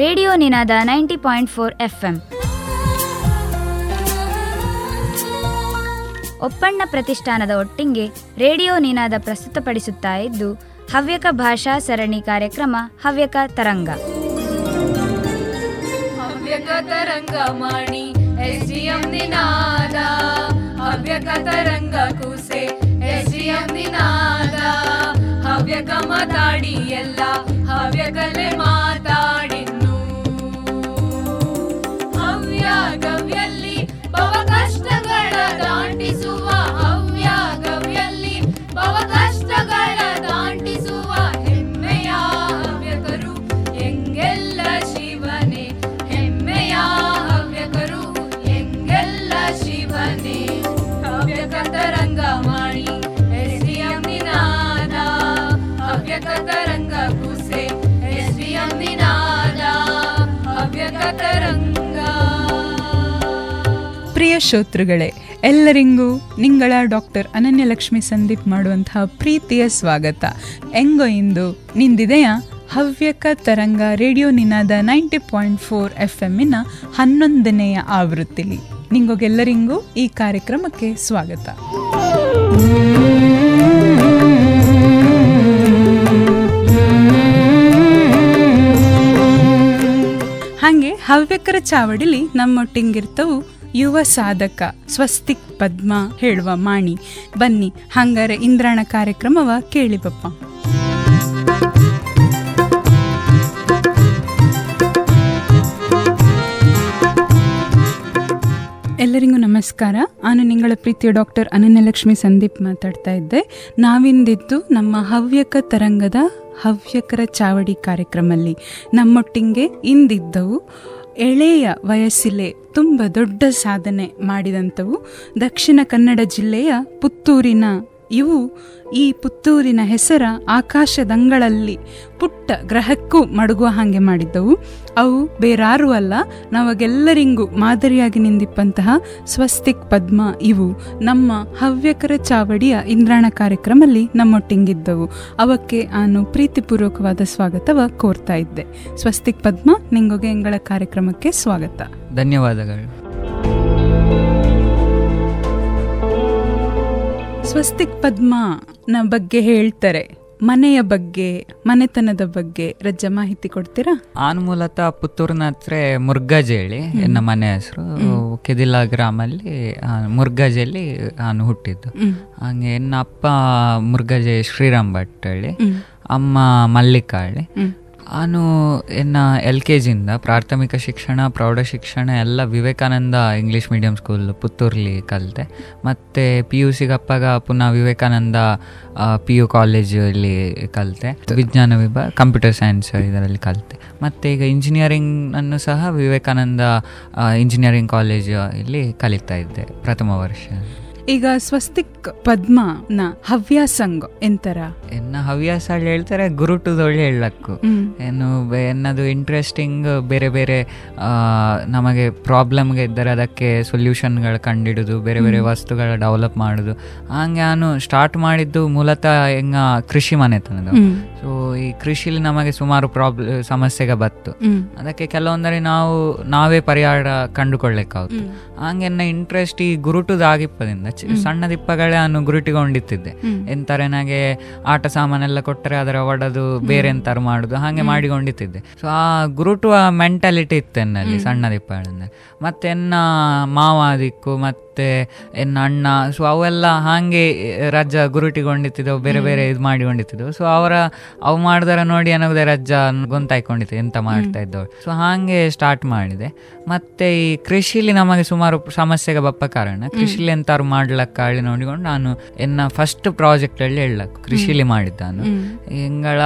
Radio Ninaada ninety point four F M Oppanna ಪ್ರತಿಷ್ಠಾನದ ಒಟ್ಟಿಗೆ radio ನಿನಾದ ಪ್ರಸ್ತುತಪಡಿಸುತ್ತಾ ಇದ್ದು, ಹವ್ಯಕ ಭಾಷಾ ಸರಣಿ ಕಾರ್ಯಕ್ರಮ, ಹವ್ಯಕ ತರಂಗ. ಹವ್ಯಕ ತರಂಗ ಮಾಡಿ ಎಸ್ ಡಿ ನಿನಾದ. ಹವ್ಯಕ ತರಂಗ ಕೂಸೆ ಎಸ್ ಡಿ ನಿನಾದ. ಹವ್ಯಕ ಮಾತಾಡಿ ಎಲ್ಲ ಹವ್ಯಕಲೆ ಮಾತಾಡಿನ್ನು ಪ್ರಿಯ ಶ್ರೋತೃಗಳೇ, ಎಲ್ಲರಿಗೂ ನಿಂಗಳ ಡಾಕ್ಟರ್ ಅನನ್ಯಲಕ್ಷ್ಮಿ ಸಂದೀಪ್ ಮಾಡುವಂತಹ ಪ್ರೀತಿಯ ಸ್ವಾಗತ. ಎಂಗೋ ಇಂದು ನಿಂದಿದೆಯ Havyaka Taranga radio Ninada ninety point four F ಎಮ್ಮಿನ ಹನ್ನೊಂದನೆಯ ಆವೃತ್ತಿಲಿ. ನಿಂಗೊಗೆಲ್ಲರಿಗೂ ಈ ಕಾರ್ಯಕ್ರಮಕ್ಕೆ ಸ್ವಾಗತ. ಹಾಗೆ ಹವ್ಯಕರ ಚಾವಡಿಲಿ ನಮ್ಮೊಟ್ಟಿಗಿರ್ತವು ಯುವ ಸಾಧಕ, ಸ್ವಸ್ತಿಕ್ ಪದ್ಮ ಹೇಳುವ ಮಾಣಿ. ಬನ್ನಿ, ಹಂಗಾರೆ ಇಂದ್ರಾಣ ಕಾರ್ಯಕ್ರಮವ ಕೇಳಿ ಬಪ್ಪ ಎಲ್ಲರಿಗೂ ನಮಸ್ಕಾರ. ನಾನು ನಿಂಗಳ ಪ್ರೀತಿಯ ಡಾಕ್ಟರ್ ಅನನ್ಯಲಕ್ಷ್ಮಿ ಸಂದೀಪ್ ಮಾತಾಡ್ತಾ ಇದ್ದೆ. ನಾವಿಂದಿದ್ದು ನಮ್ಮ ಹವ್ಯಕ ತರಂಗದ ಹವ್ಯಕರ ಚಾವಡಿ ಕಾರ್ಯಕ್ರಮಲ್ಲಿ. ನಮ್ಮೊಟ್ಟಿಗೆ ಇಂದಿದ್ದವು ಎಳೆಯ ವಯಸ್ಸಿಲೆ ತುಂಬ ದೊಡ್ಡ ಸಾಧನೆ ಮಾಡಿದಂಥವು ದಕ್ಷಿಣ ಕನ್ನಡ ಜಿಲ್ಲೆಯ ಪುತ್ತೂರಿನ ಇವು ಈ ಪುತ್ತೂರಿನ ಹೆಸರ ಆಕಾಶದಂಗಳಲ್ಲಿ ಪುಟ್ಟ ಗ್ರಹಕ್ಕೂ ಮಡಗುವ ಹಾಗೆ ಮಾಡಿದ್ದವು. ಅವು ಬೇರಾರೂ ಅಲ್ಲ ನಮಗೆಲ್ಲರಿಗೂ ಮಾದರಿಯಾಗಿ ನಿಂದಿಪ್ಪಂತಹ ಸ್ವಸ್ತಿಕ್ ಪದ್ಮ ಇವು. ನಮ್ಮ ಹವ್ಯಕರ ಚಾವಡಿಯ ಇಂದ್ರಾಣ ಕಾರ್ಯಕ್ರಮದಲ್ಲಿ ನಮ್ಮೊಟ್ಟಿಂಗಿದ್ದವು. ಅವಕ್ಕೆ ನಾನು ಪ್ರೀತಿಪೂರ್ವಕವಾದ ಸ್ವಾಗತವ ಕೋರ್ತಾ ಇದ್ದೆ. ಸ್ವಸ್ತಿಕ್ ಪದ್ಮ ನಿಂಗೊಗೆ ಎಂಗಳ ಕಾರ್ಯಕ್ರಮಕ್ಕೆ ಸ್ವಾಗತ. ಧನ್ಯವಾದಗಳು. ಸ್ವಸ್ತಿಕ್ ಪದ್ಮನ ಬಗ್ಗೆ ಹೇಳ್ತಾರೆ. ಮನೆಯ ಬಗ್ಗೆ ಮನೆತನದ ಬಗ್ಗೆ ರಜ್ಜ ಮಾಹಿತಿ ಕೊಡ್ತೀರಾ? ಆನ್ ಮೂಲತಃ ಪುತ್ತೂರಿನ ಹತ್ರ ಮುರ್ಗಜೇಳಿ ಎನ್ನ ಮನೆ ಹೆಸರು ಕೆದಿಲ ಗ್ರಾಮಲ್ಲಿ ಆ, ಮುರ್ಗಜೆಯಲ್ಲಿ ನಾನು ಹುಟ್ಟಿದ್ದು. ಹಂಗೆ ಎನ್ನ ಅಪ್ಪ ಮುರ್ಗಜೆ ಶ್ರೀರಾಮ್ ಭಟ್ ಹೇಳಿ ಅಮ್ಮ ಮಲ್ಲಿಕಾಳಿ ನಾನು ಎನ್ನ ಎಲ್ ಕೆ ಜಿಯಿಂದ ಪ್ರಾಥಮಿಕ ಶಿಕ್ಷಣ, ಪ್ರೌಢ ಶಿಕ್ಷಣ ಎಲ್ಲ ವಿವೇಕಾನಂದ ಇಂಗ್ಲೀಷ್ ಮೀಡಿಯಂ ಸ್ಕೂಲ್ ಪುತ್ತೂರ್ಲಿ ಕಲಿತೆ. ಮತ್ತು ಪಿ ಯು ಸಿಗಪ್ಪಾಗ ಪುನಃ ವಿವೇಕಾನಂದ ಪಿ ಯು ಕಾಲೇಜಲ್ಲಿ ಕಲಿತೆ. ವಿಜ್ಞಾನ ವಿಭಾಗ ಕಂಪ್ಯೂಟರ್ ಸೈನ್ಸ್ ಇದರಲ್ಲಿ ಕಲಿತೆ. ಮತ್ತು ಈಗ ಇಂಜಿನಿಯರಿಂಗನ್ನು ಸಹ ವಿವೇಕಾನಂದ ಇಂಜಿನಿಯರಿಂಗ್ ಕಾಲೇಜ್ ಇಲ್ಲಿ ಕಲಿತಾ ಇದ್ದೆ ಪ್ರಥಮ ವರ್ಷ. ಈಗ ಸ್ವಸ್ತಿಕ್ ಪದ್ಮನ ಹವ್ಯಾಸಂಗ್ ಎಂತರ? ಎನ್ನ ಹವ್ಯಾಸ ಹೇಳ್ತಾರೆ ಗುರುಟುದೊಳ್ಳೆ ಹೇಳಕ್ಕು. ಏನು ಎನ್ನದು ಇಂಟ್ರೆಸ್ಟಿಂಗ್ ಬೇರೆ ಬೇರೆ ಆ, ನಮಗೆ ಪ್ರಾಬ್ಲಮ್ಗೆ ಇದ್ದರೆ ಅದಕ್ಕೆ ಸೊಲ್ಯೂಷನ್ಗಳು ಕಂಡಿಡುದು ಬೇರೆ ಬೇರೆ ವಸ್ತುಗಳ ಡೆವಲಪ್ ಮಾಡುದು. ಹಂಗೆ ನಾನು ಸ್ಟಾರ್ಟ್ ಮಾಡಿದ್ದು ಮೂಲತಃ ಹೆಂಗ ಕೃಷಿ ಮನೆತನದು ಸೊ ಈ ಕೃಷಿಲಿ ನಮಗೆ ಸುಮಾರು ಪ್ರಾಬ್ಲಮ್ ಸಮಸ್ಯೆಗೆ ಬತ್ತು. ಅದಕ್ಕೆ ಕೆಲವೊಂದರೆ ನಾವು ನಾವೇ ಪರಿಹಾರ ಕಂಡುಕೊಳ್ಳಿಕ್ಕಾಗುತ್ತೆ. ಹಂಗೆ ಇಂಟ್ರೆಸ್ಟ್ ಈ ಗುರುಟುದಾಗಿಪ್ಪದಿಂದ ಚಿ- ಸಣ್ಣ ದಿಪ್ಪಗಳೇ ನಾನು ಗುರುಟಿಗೊಂಡಿತ್ತಿದ್ದೆ ಎಂತಾರೆ ನನಗೆ ಆಟ ಸಾಮಾನೆಲ್ಲ ಕೊಟ್ಟರೆ ಅದರ ಒಡದು ಬೇರೆ ಎಂತಾರು ಮಾಡುದು ಹಾಗೆ ಮಾಡಿಕೊಂಡಿತ್ತಿದ್ದೆ. ಸೊ ಆ ಗುರುಟುವ ಮೆಂಟಾಲಿಟಿ ಇತ್ತು ಎನ್ನಲ್ಲಿ ಸಣ್ಣ ದಿಪ್ಪಗಳಿಂದ. ಮತ್ತೆ ಎನ್ನ ಮಾವ ದಿಕ್ಕು ಮತ್ತೆ ಎನ್ನ ಅಣ್ಣ ಸೊ ಅವೆಲ್ಲ ಹಾಗೆ ರಜ್ಜ ಗುರುಟಿಗೊಂಡಿತ್ತಿದ್ದವು ಬೇರೆ ಬೇರೆ ಇದು ಮಾಡಿಕೊಂಡಿತ್ತಿದ್ದವು. ಸೊ ಅವರ ಅವು ಮಾಡಿದಾರ ನೋಡಿ ಏನಾಗಿದೆ ರಜ್ಜ ಗೊಂತಾಯ್ಕೊಂಡಿತ್ತು ಎಂತ ಮಾಡ್ತಾ ಇದ್ದವಳು. ಸೊ ಹಾಗೆ ಸ್ಟಾರ್ಟ್ ಮಾಡಿದೆ. ಮತ್ತೆ ಈ ಕೃಷಿಲಿ ನಮಗೆ ಸುಮಾರು ಸಮಸ್ಯೆಗೆ ಬಪ್ಪ ಕಾರಣ. ಕೃಷಿಲಿ ಎಂತಾರು ಮಾಡ್ಲಕ್ಕಾಳಿ ನೋಡಿಕೊಂಡು ನಾನು ಎನ್ನ ಫಸ್ಟ್ ಪ್ರಾಜೆಕ್ಟ್ ಅಲ್ಲಿ ಹೇಳಕ್ ಕೃಷಿಲಿ ಮಾಡಿದ್ದ ನಾನು ಹಿಂಗಳ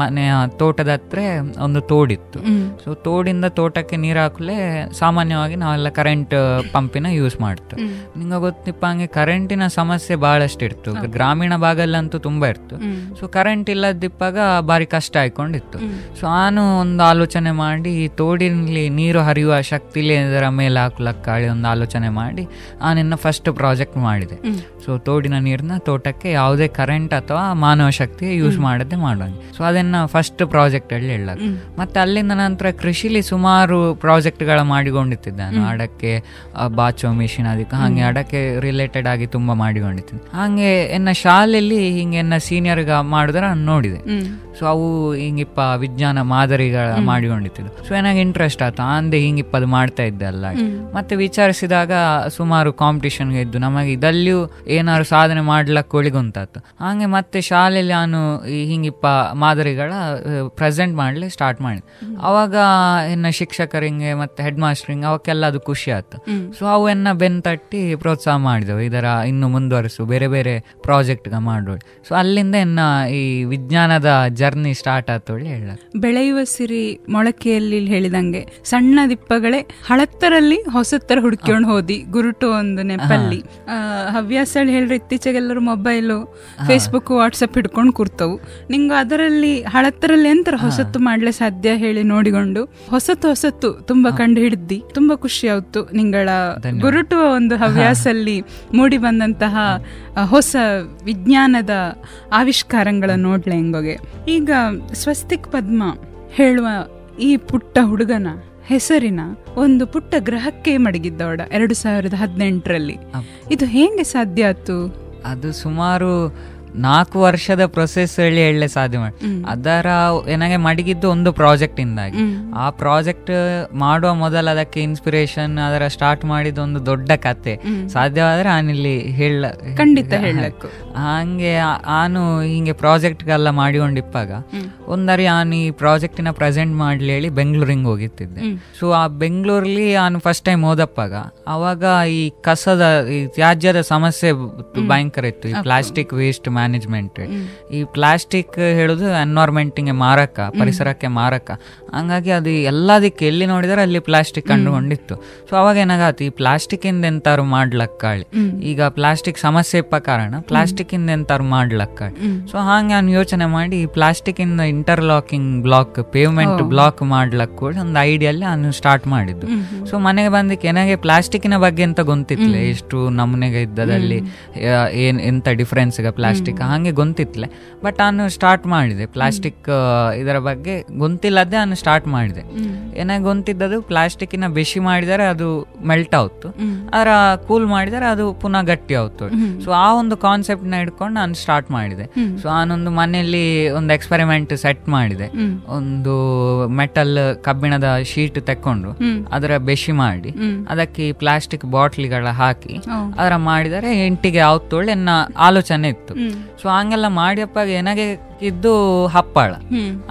ಮನೆಯ ತೋಟದ ಹತ್ರ ಒಂದು ತೋಡಿತ್ತು. ಸೊ ತೋಡಿಂದ ತೋಟಕ್ಕೆ ನೀರು ಹಾಕಲೆ ಸಾಮಾನ್ಯವಾಗಿ ನಾವೆಲ್ಲ ಕರೆಂಟ್ ಪಂಪಿನ ಯೂಸ್ ಮಾಡ್ತು ನಿಂಗೆ ಗೊತ್ತಿಪ್ಪ ಹಂಗೆ ಕರೆಂಟಿನ ಸಮಸ್ಯೆ ಬಹಳಷ್ಟು ಇರ್ತು. ಗ್ರಾಮೀಣ ಭಾಗಲ್ಲಂತೂ ತುಂಬಾ ಇರ್ತು. ಸೊ ಕರೆಂಟ್ ಇಲ್ಲದಿಪ್ಪಾಗ ಭಾರಿ ಕಷ್ಟ ಆಯ್ಕೊಂಡಿತ್ತು. ಸೊ ನಾನು ಒಂದು ಆಲೋಚನೆ ಮಾಡಿ ಈ ತೋಡಿನಲ್ಲಿ ನೀರು ಹರಿಯುವ ಶಕ್ತಿಲಿ ಇದರ ಮೇಲೆ ಹಾಕ್ಲಕ್ಕಾಳಿ ಒಂದು ಆಲೋಚನೆ ಮಾಡಿ ನಾನಿನ್ನ ಫಸ್ಟ್ ಪ್ರಾಜೆಕ್ಟ್ ಮಾಡಿದೆ. ಸೊ ತೋಡಿನ ನೀರನ್ನ ತೋಟಕ್ಕೆ ಯಾವುದೇ ಕರೆಂಟ್ ಅಥವಾ ಮಾನವ ಶಕ್ತಿ ಯೂಸ್ ಮಾಡದೆ ಮಾಡೋಂಗೆ ಸೊ ಅದನ್ನ ಫಸ್ಟ್ ಪ್ರಾಜೆಕ್ಟ್ ಅಲ್ಲಿ ಹೇಳಕ್ ಮತ್ತೆ ಅಲ್ಲಿಂದ ನಂತರ ಕೃಷಿಲಿ ಸುಮಾರು ಪ್ರಾಜೆಕ್ಟ್ಗಳ ಮಾಡಿಕೊಂಡಿದ್ದೆ ನಾನು ಅಡಕ್ಕೆ ಆ, ಬಾಚೋ ಮಿಷಿನ್ ಅದಕ್ಕೆ ಹಾಗೆ ಅಡಕ್ಕೆ ರಿಲೇಟೆಡ್ ಆಗಿ ತುಂಬಾ ಮಾಡಿಕೊಂಡಿದ್ದೀನಿ. ಹಾಗೆ ಎನ್ನ ಶಾಲೆಯಲ್ಲಿ ಹಿಂಗೆ ಸೀನಿಯರ್ ಸೀನಿಯರ್ಗ ಮಾಡಿದ್ರೆ ನಾನು ನೋಡಿದೆ. ಸೊ ಅವು ಹಿಂಗಿಪ್ಪ ವಿಜ್ಞಾನ ಮಾದರಿಗಳ ಮಾಡಿಕೊಂಡಿತ್ತು. ಸೊ ನನಗೆ ಇಂಟ್ರೆಸ್ಟ್ ಆಯ್ತು. ಅಂದೆ ಹಿಂಗಿಪ್ಪ ಅದು ಮಾಡ್ತಾ ಇದ್ದೆ ಅಲ್ಲ. ಮತ್ತೆ ವಿಚಾರಿಸಿದಾಗ ಸುಮಾರು ಕಾಂಪಿಟಿಷನ್ಗೆ ಇದ್ದು ನಮಗೆ ಇದಲ್ಲಿಯೂ ಏನಾದ್ರು ಸಾಧನೆ ಮಾಡ್ಲಕ್ಕೆ ಒಳಿಗುಂತಾತು ಹಾಗೆ ಮತ್ತೆ ಶಾಲೆಯಲ್ಲಿ ನಾನು ಈ ಹಿಂಗಿಪ್ಪ ಮಾದರಿಗಳ ಪ್ರೆಸೆಂಟ್ ಮಾಡ್ಲಿಕ್ಕೆ ಸ್ಟಾರ್ಟ್ ಮಾಡಿ ಅವಾಗ ಇನ್ನು ಶಿಕ್ಷಕರಿಂಗೆ ಮತ್ತೆ ಹೆಡ್ ಮಾಸ್ಟರಿಂಗ್ ಅವಕ್ಕೆಲ್ಲ ಅದು ಖುಷಿ ಆಯ್ತು. ಸೊ ಅವು ಎನ್ನ ಬೆನ್ ತಟ್ಟಿ ಪ್ರೋತ್ಸಾಹ ಮಾಡಿದೆವು. ಇದರ ಇನ್ನು ಮುಂದುವರಿಸು ಬೇರೆ ಬೇರೆ ಪ್ರಾಜೆಕ್ಟ್ಗೆ ಮಾಡೋಳು ಸೊ ಅಲ್ಲಿಂದ ಇನ್ನ ಈ ವಿಜ್ಞಾನದ ಜರ್ನಿ ಸ್ಟಾರ್ಟ್ ಆಯ್ತು ಹೇಳಿ. ಬೆಳೆಯುವ ಸಿರಿ ಮೊಳಕೆಯಲ್ಲಿ ಹೇಳಿದಂಗೆ ಸಣ್ಣ ದಿಪ್ಪಗಳೇ ಹಳತ್ತರಲ್ಲಿ ಹೊಸತ್ತರ ಹುಡ್ಕೊಂಡು ಹೋದಿ ಗುರುಟು ಒಂದು ನೆಪಲ್ಲಿ. ಹವ್ಯಾಸ ಹೇಳ್ರಿ ಇತ್ತೀಚೆಗೆಲ್ಲರೂ ಮೊಬೈಲು ಫೇಸ್ಬುಕ್ ವಾಟ್ಸಪ್ ಹಿಡ್ಕೊಂಡು ಕೂರ್ತವು. ನಿಂಗ ಅದರಲ್ಲಿ ಹಳತ್ತರಲ್ಲಿ ಎಂತರ ಹೊಸತ್ತು ಮಾಡ್ಲೆ ಸಾಧ್ಯ ಹೇಳಿ ನೋಡಿಕೊಂಡು ಹೊಸತ್ತು ಹೊಸತ್ತು ತುಂಬಾ ಕಂಡು ಹಿಡಿದಿ. ತುಂಬಾ ಖುಷಿ ಆಯ್ತು ನಿಂಗಳ ಗುರುಟುವ ಒಂದು ಹವ್ಯಾಸಲ್ಲಿ ಮೂಡಿ ಬಂದಂತಹ ಹೊಸ ವಿಜ್ಞಾನದ ಆವಿಷ್ಕಾರಗಳನ್ನು ನೋಡ್ಲೆ ಹೆಂಗೋಗೆ. ಈಗ ಸ್ವಸ್ತಿಕ್ ಪದ್ಮ ಹೇಳುವ ಈ ಪುಟ್ಟ ಹುಡುಗನ ಹೆಸರಿನ ಒಂದು ಪುಟ್ಟ ಗ್ರಹಕ್ಕೆ ಮಡಗಿದ್ದವಡ ಎರಡು ಸಾವಿರದ ಹದಿನೆಂಟರಲ್ಲಿ. ಇದು ಹೇಗೆ ಸಾಧ್ಯ ಆಯ್ತು? ಅದು ಸುಮಾರು ನಾಲ್ಕು ವರ್ಷದ ಪ್ರೊಸೆಸ್ ಹೇಳಿ ಹೇಳಲೆ ಸಾಧ್ಯ ಮಾಡಿ ಅದರ ಏನಾಗೆ ಮಡಗಿದ್ದು ಒಂದು ಪ್ರಾಜೆಕ್ಟ್ ಇಂದಾಗಿ. ಆ ಪ್ರಾಜೆಕ್ಟ್ ಮಾಡುವ ಮೊದಲು ಅದಕ್ಕೆ ಇನ್ಸ್ಪಿರೇಷನ್ ಅದರ ಸ್ಟಾರ್ಟ್ ಮಾಡಿದ ಒಂದು ದೊಡ್ಡ ಕತೆ. ಸಾಧ್ಯವಾದ್ರೆ ಆನಿಲ್ಲಿ ಹೇಳ ಖಂಡಿತ ಹೇಳಬೇಕು. ಹಂಗೆ ಆನು ಹಿಂಗೆ ಪ್ರಾಜೆಕ್ಟ್ ಪ್ರಾಜೆಕ್ಟ್ಗೆಲ್ಲ ಮಾಡಿಕೊಂಡಿಪ್ಪಾಗ ಒಂದರಿ ಆನ್ ಈ ಪ್ರಾಜೆಕ್ಟಿನ ಪ್ರೆಸೆಂಟ್ ಮಾಡ್ಲಿ ಹೇಳಿ ಬೆಂಗಳೂರಿಗೆ ಹೋಗಿತ್ತಿದ್ದೆ. ಸೊ ಆ ಬೆಂಗಳೂರಲ್ಲಿ ನಾನು ಫಸ್ಟ್ ಟೈಮ್ ಓದಪ್ಪಾಗ ಅವಾಗ ಈ ಕಸದ ಈ ತ್ಯಾಜ್ಯದ ಸಮಸ್ಯೆ ಭಯಂಕರ ಇತ್ತು. ಈ ಪ್ಲಾಸ್ಟಿಕ್ ವೇಸ್ಟ್ ಮ್ಯಾನೇಜ್ಮೆಂಟ್ ಈ ಪ್ಲಾಸ್ಟಿಕ್ ಹೇಳುದು ಎನ್ವೈರ್ಮೆಂಟಿಗೆ ಮಾರಕ ಪರಿಸರಕ್ಕೆ ಮಾರಕ. ಹಂಗಾಗಿ ಅದು ಎಲ್ಲದಕ್ಕೆ ಎಲ್ಲಿ ನೋಡಿದರೆ ಅಲ್ಲಿ ಪ್ಲಾಸ್ಟಿಕ್ ಕಂಡುಕೊಂಡಿತ್ತು. ಸೊ ಅವಾಗ ಏನಾಗತ್ತೆ ಈ ಪ್ಲಾಸ್ಟಿಕ್ ಇಂದ ಎಂತಾರು ಮಾಡ್ಲಕ್ಕಾಳಿ ಈಗ ಪ್ಲಾಸ್ಟಿಕ್ ಸಮಸ್ಯೆ ಇಪ್ಪ ಕಾರಣ ಪ್ಲಾಸ್ಟಿಕ್ ಇಂದ ಎಂತಾರು ಮಾಡ್ಲಕ್ಕಾಳಿ ಸೊ ಹಾಗೆ ನಾನು ಯೋಚನೆ ಮಾಡಿ ಈ ಪ್ಲಾಸ್ಟಿಕ್ ಇಂದ ಇಂಟರ್ಲಾಕಿಂಗ್ ಬ್ಲಾಕ್ ಪೇವ್ಮೆಂಟ್ ಬ್ಲಾಕ್ ಮಾಡ್ಲಕ್ ಕೂಡ ಒಂದು ಐಡಿಯಲ್ಲಿ ನಾನು ಸ್ಟಾರ್ಟ್ ಮಾಡಿದ್ದು. ಸೊ ಮನೆಗೆ ಬಂದಕ್ಕೆ ಏನಾಗೆ ಪ್ಲಾಸ್ಟಿಕ್ನ ಬಗ್ಗೆ ಅಂತ ಗೊತ್ತಿತ್ತಲ್ಲ ಎಷ್ಟು ನಮ್ಮನೆಗೆ ಇದ್ದದಲ್ಲಿ ಏನ್ ಎಂತ ಡಿಫ್ರೆನ್ಸ್ ಈಗ ಪ್ಲಾಸ್ಟಿಕ್ ಹಾಗೆ ಗೊಂತಿತ್ಲೆ ಬಟ್ ನಾನು ಸ್ಟಾರ್ಟ್ ಮಾಡಿದೆ. ಪ್ಲಾಸ್ಟಿಕ್ ಇದರ ಬಗ್ಗೆ ಗೊಂತಿಲ್ಲದೆ ನಾನು ಸ್ಟಾರ್ಟ್ ಮಾಡಿದೆ. ಏನಾಗ ಪ್ಲಾಸ್ಟಿಕ್ ಪ್ಲಾಸ್ಟಿಕ್ನ ಬೆಶಿ ಮಾಡಿದರೆ ಅದು ಮೆಲ್ಟ್ ಆಯ್ತು ಅದರ ಕೂಲ್ ಮಾಡಿದರೆ ಅದು ಪುನಃ ಗಟ್ಟಿ ಆಯ್ತು ಸೊ ಆ ಒಂದು ಕಾನ್ಸೆಪ್ಟ್ನ ಇಟ್ಕೊಂಡು ನಾನು ಸ್ಟಾರ್ಟ್ ಮಾಡಿದೆ. ಸೊ ನಾನೊಂದು ಮನೆಯಲ್ಲಿ ಒಂದು ಎಕ್ಸ್ಪೆರಿಮೆಂಟ್ ಸೆಟ್ ಮಾಡಿದೆ. ಒಂದು ಮೆಟಲ್ ಕಬ್ಬಿಣದ ಶೀಟ್ ತಕ್ಕೊಂಡು ಅದರ ಬೆಶಿ ಮಾಡಿ ಅದಕ್ಕೆ ಪ್ಲಾಸ್ಟಿಕ್ ಬಾಟ್ಲಿಗಳ ಹಾಕಿ ಅದರ ಮಾಡಿದರೆ ಎಂಟಿಗೆ ಆವತ್ತೊಳ್ಳೆ ನನ್ನ ಆಲೋಚನೆ ಇತ್ತು. ಸೊ ಹಂಗೆಲ್ಲ ಮಾಡಿಯಪ್ಪ ಏನಾಗೆ ಇದ್ದು ಹಪ್ಪಳ.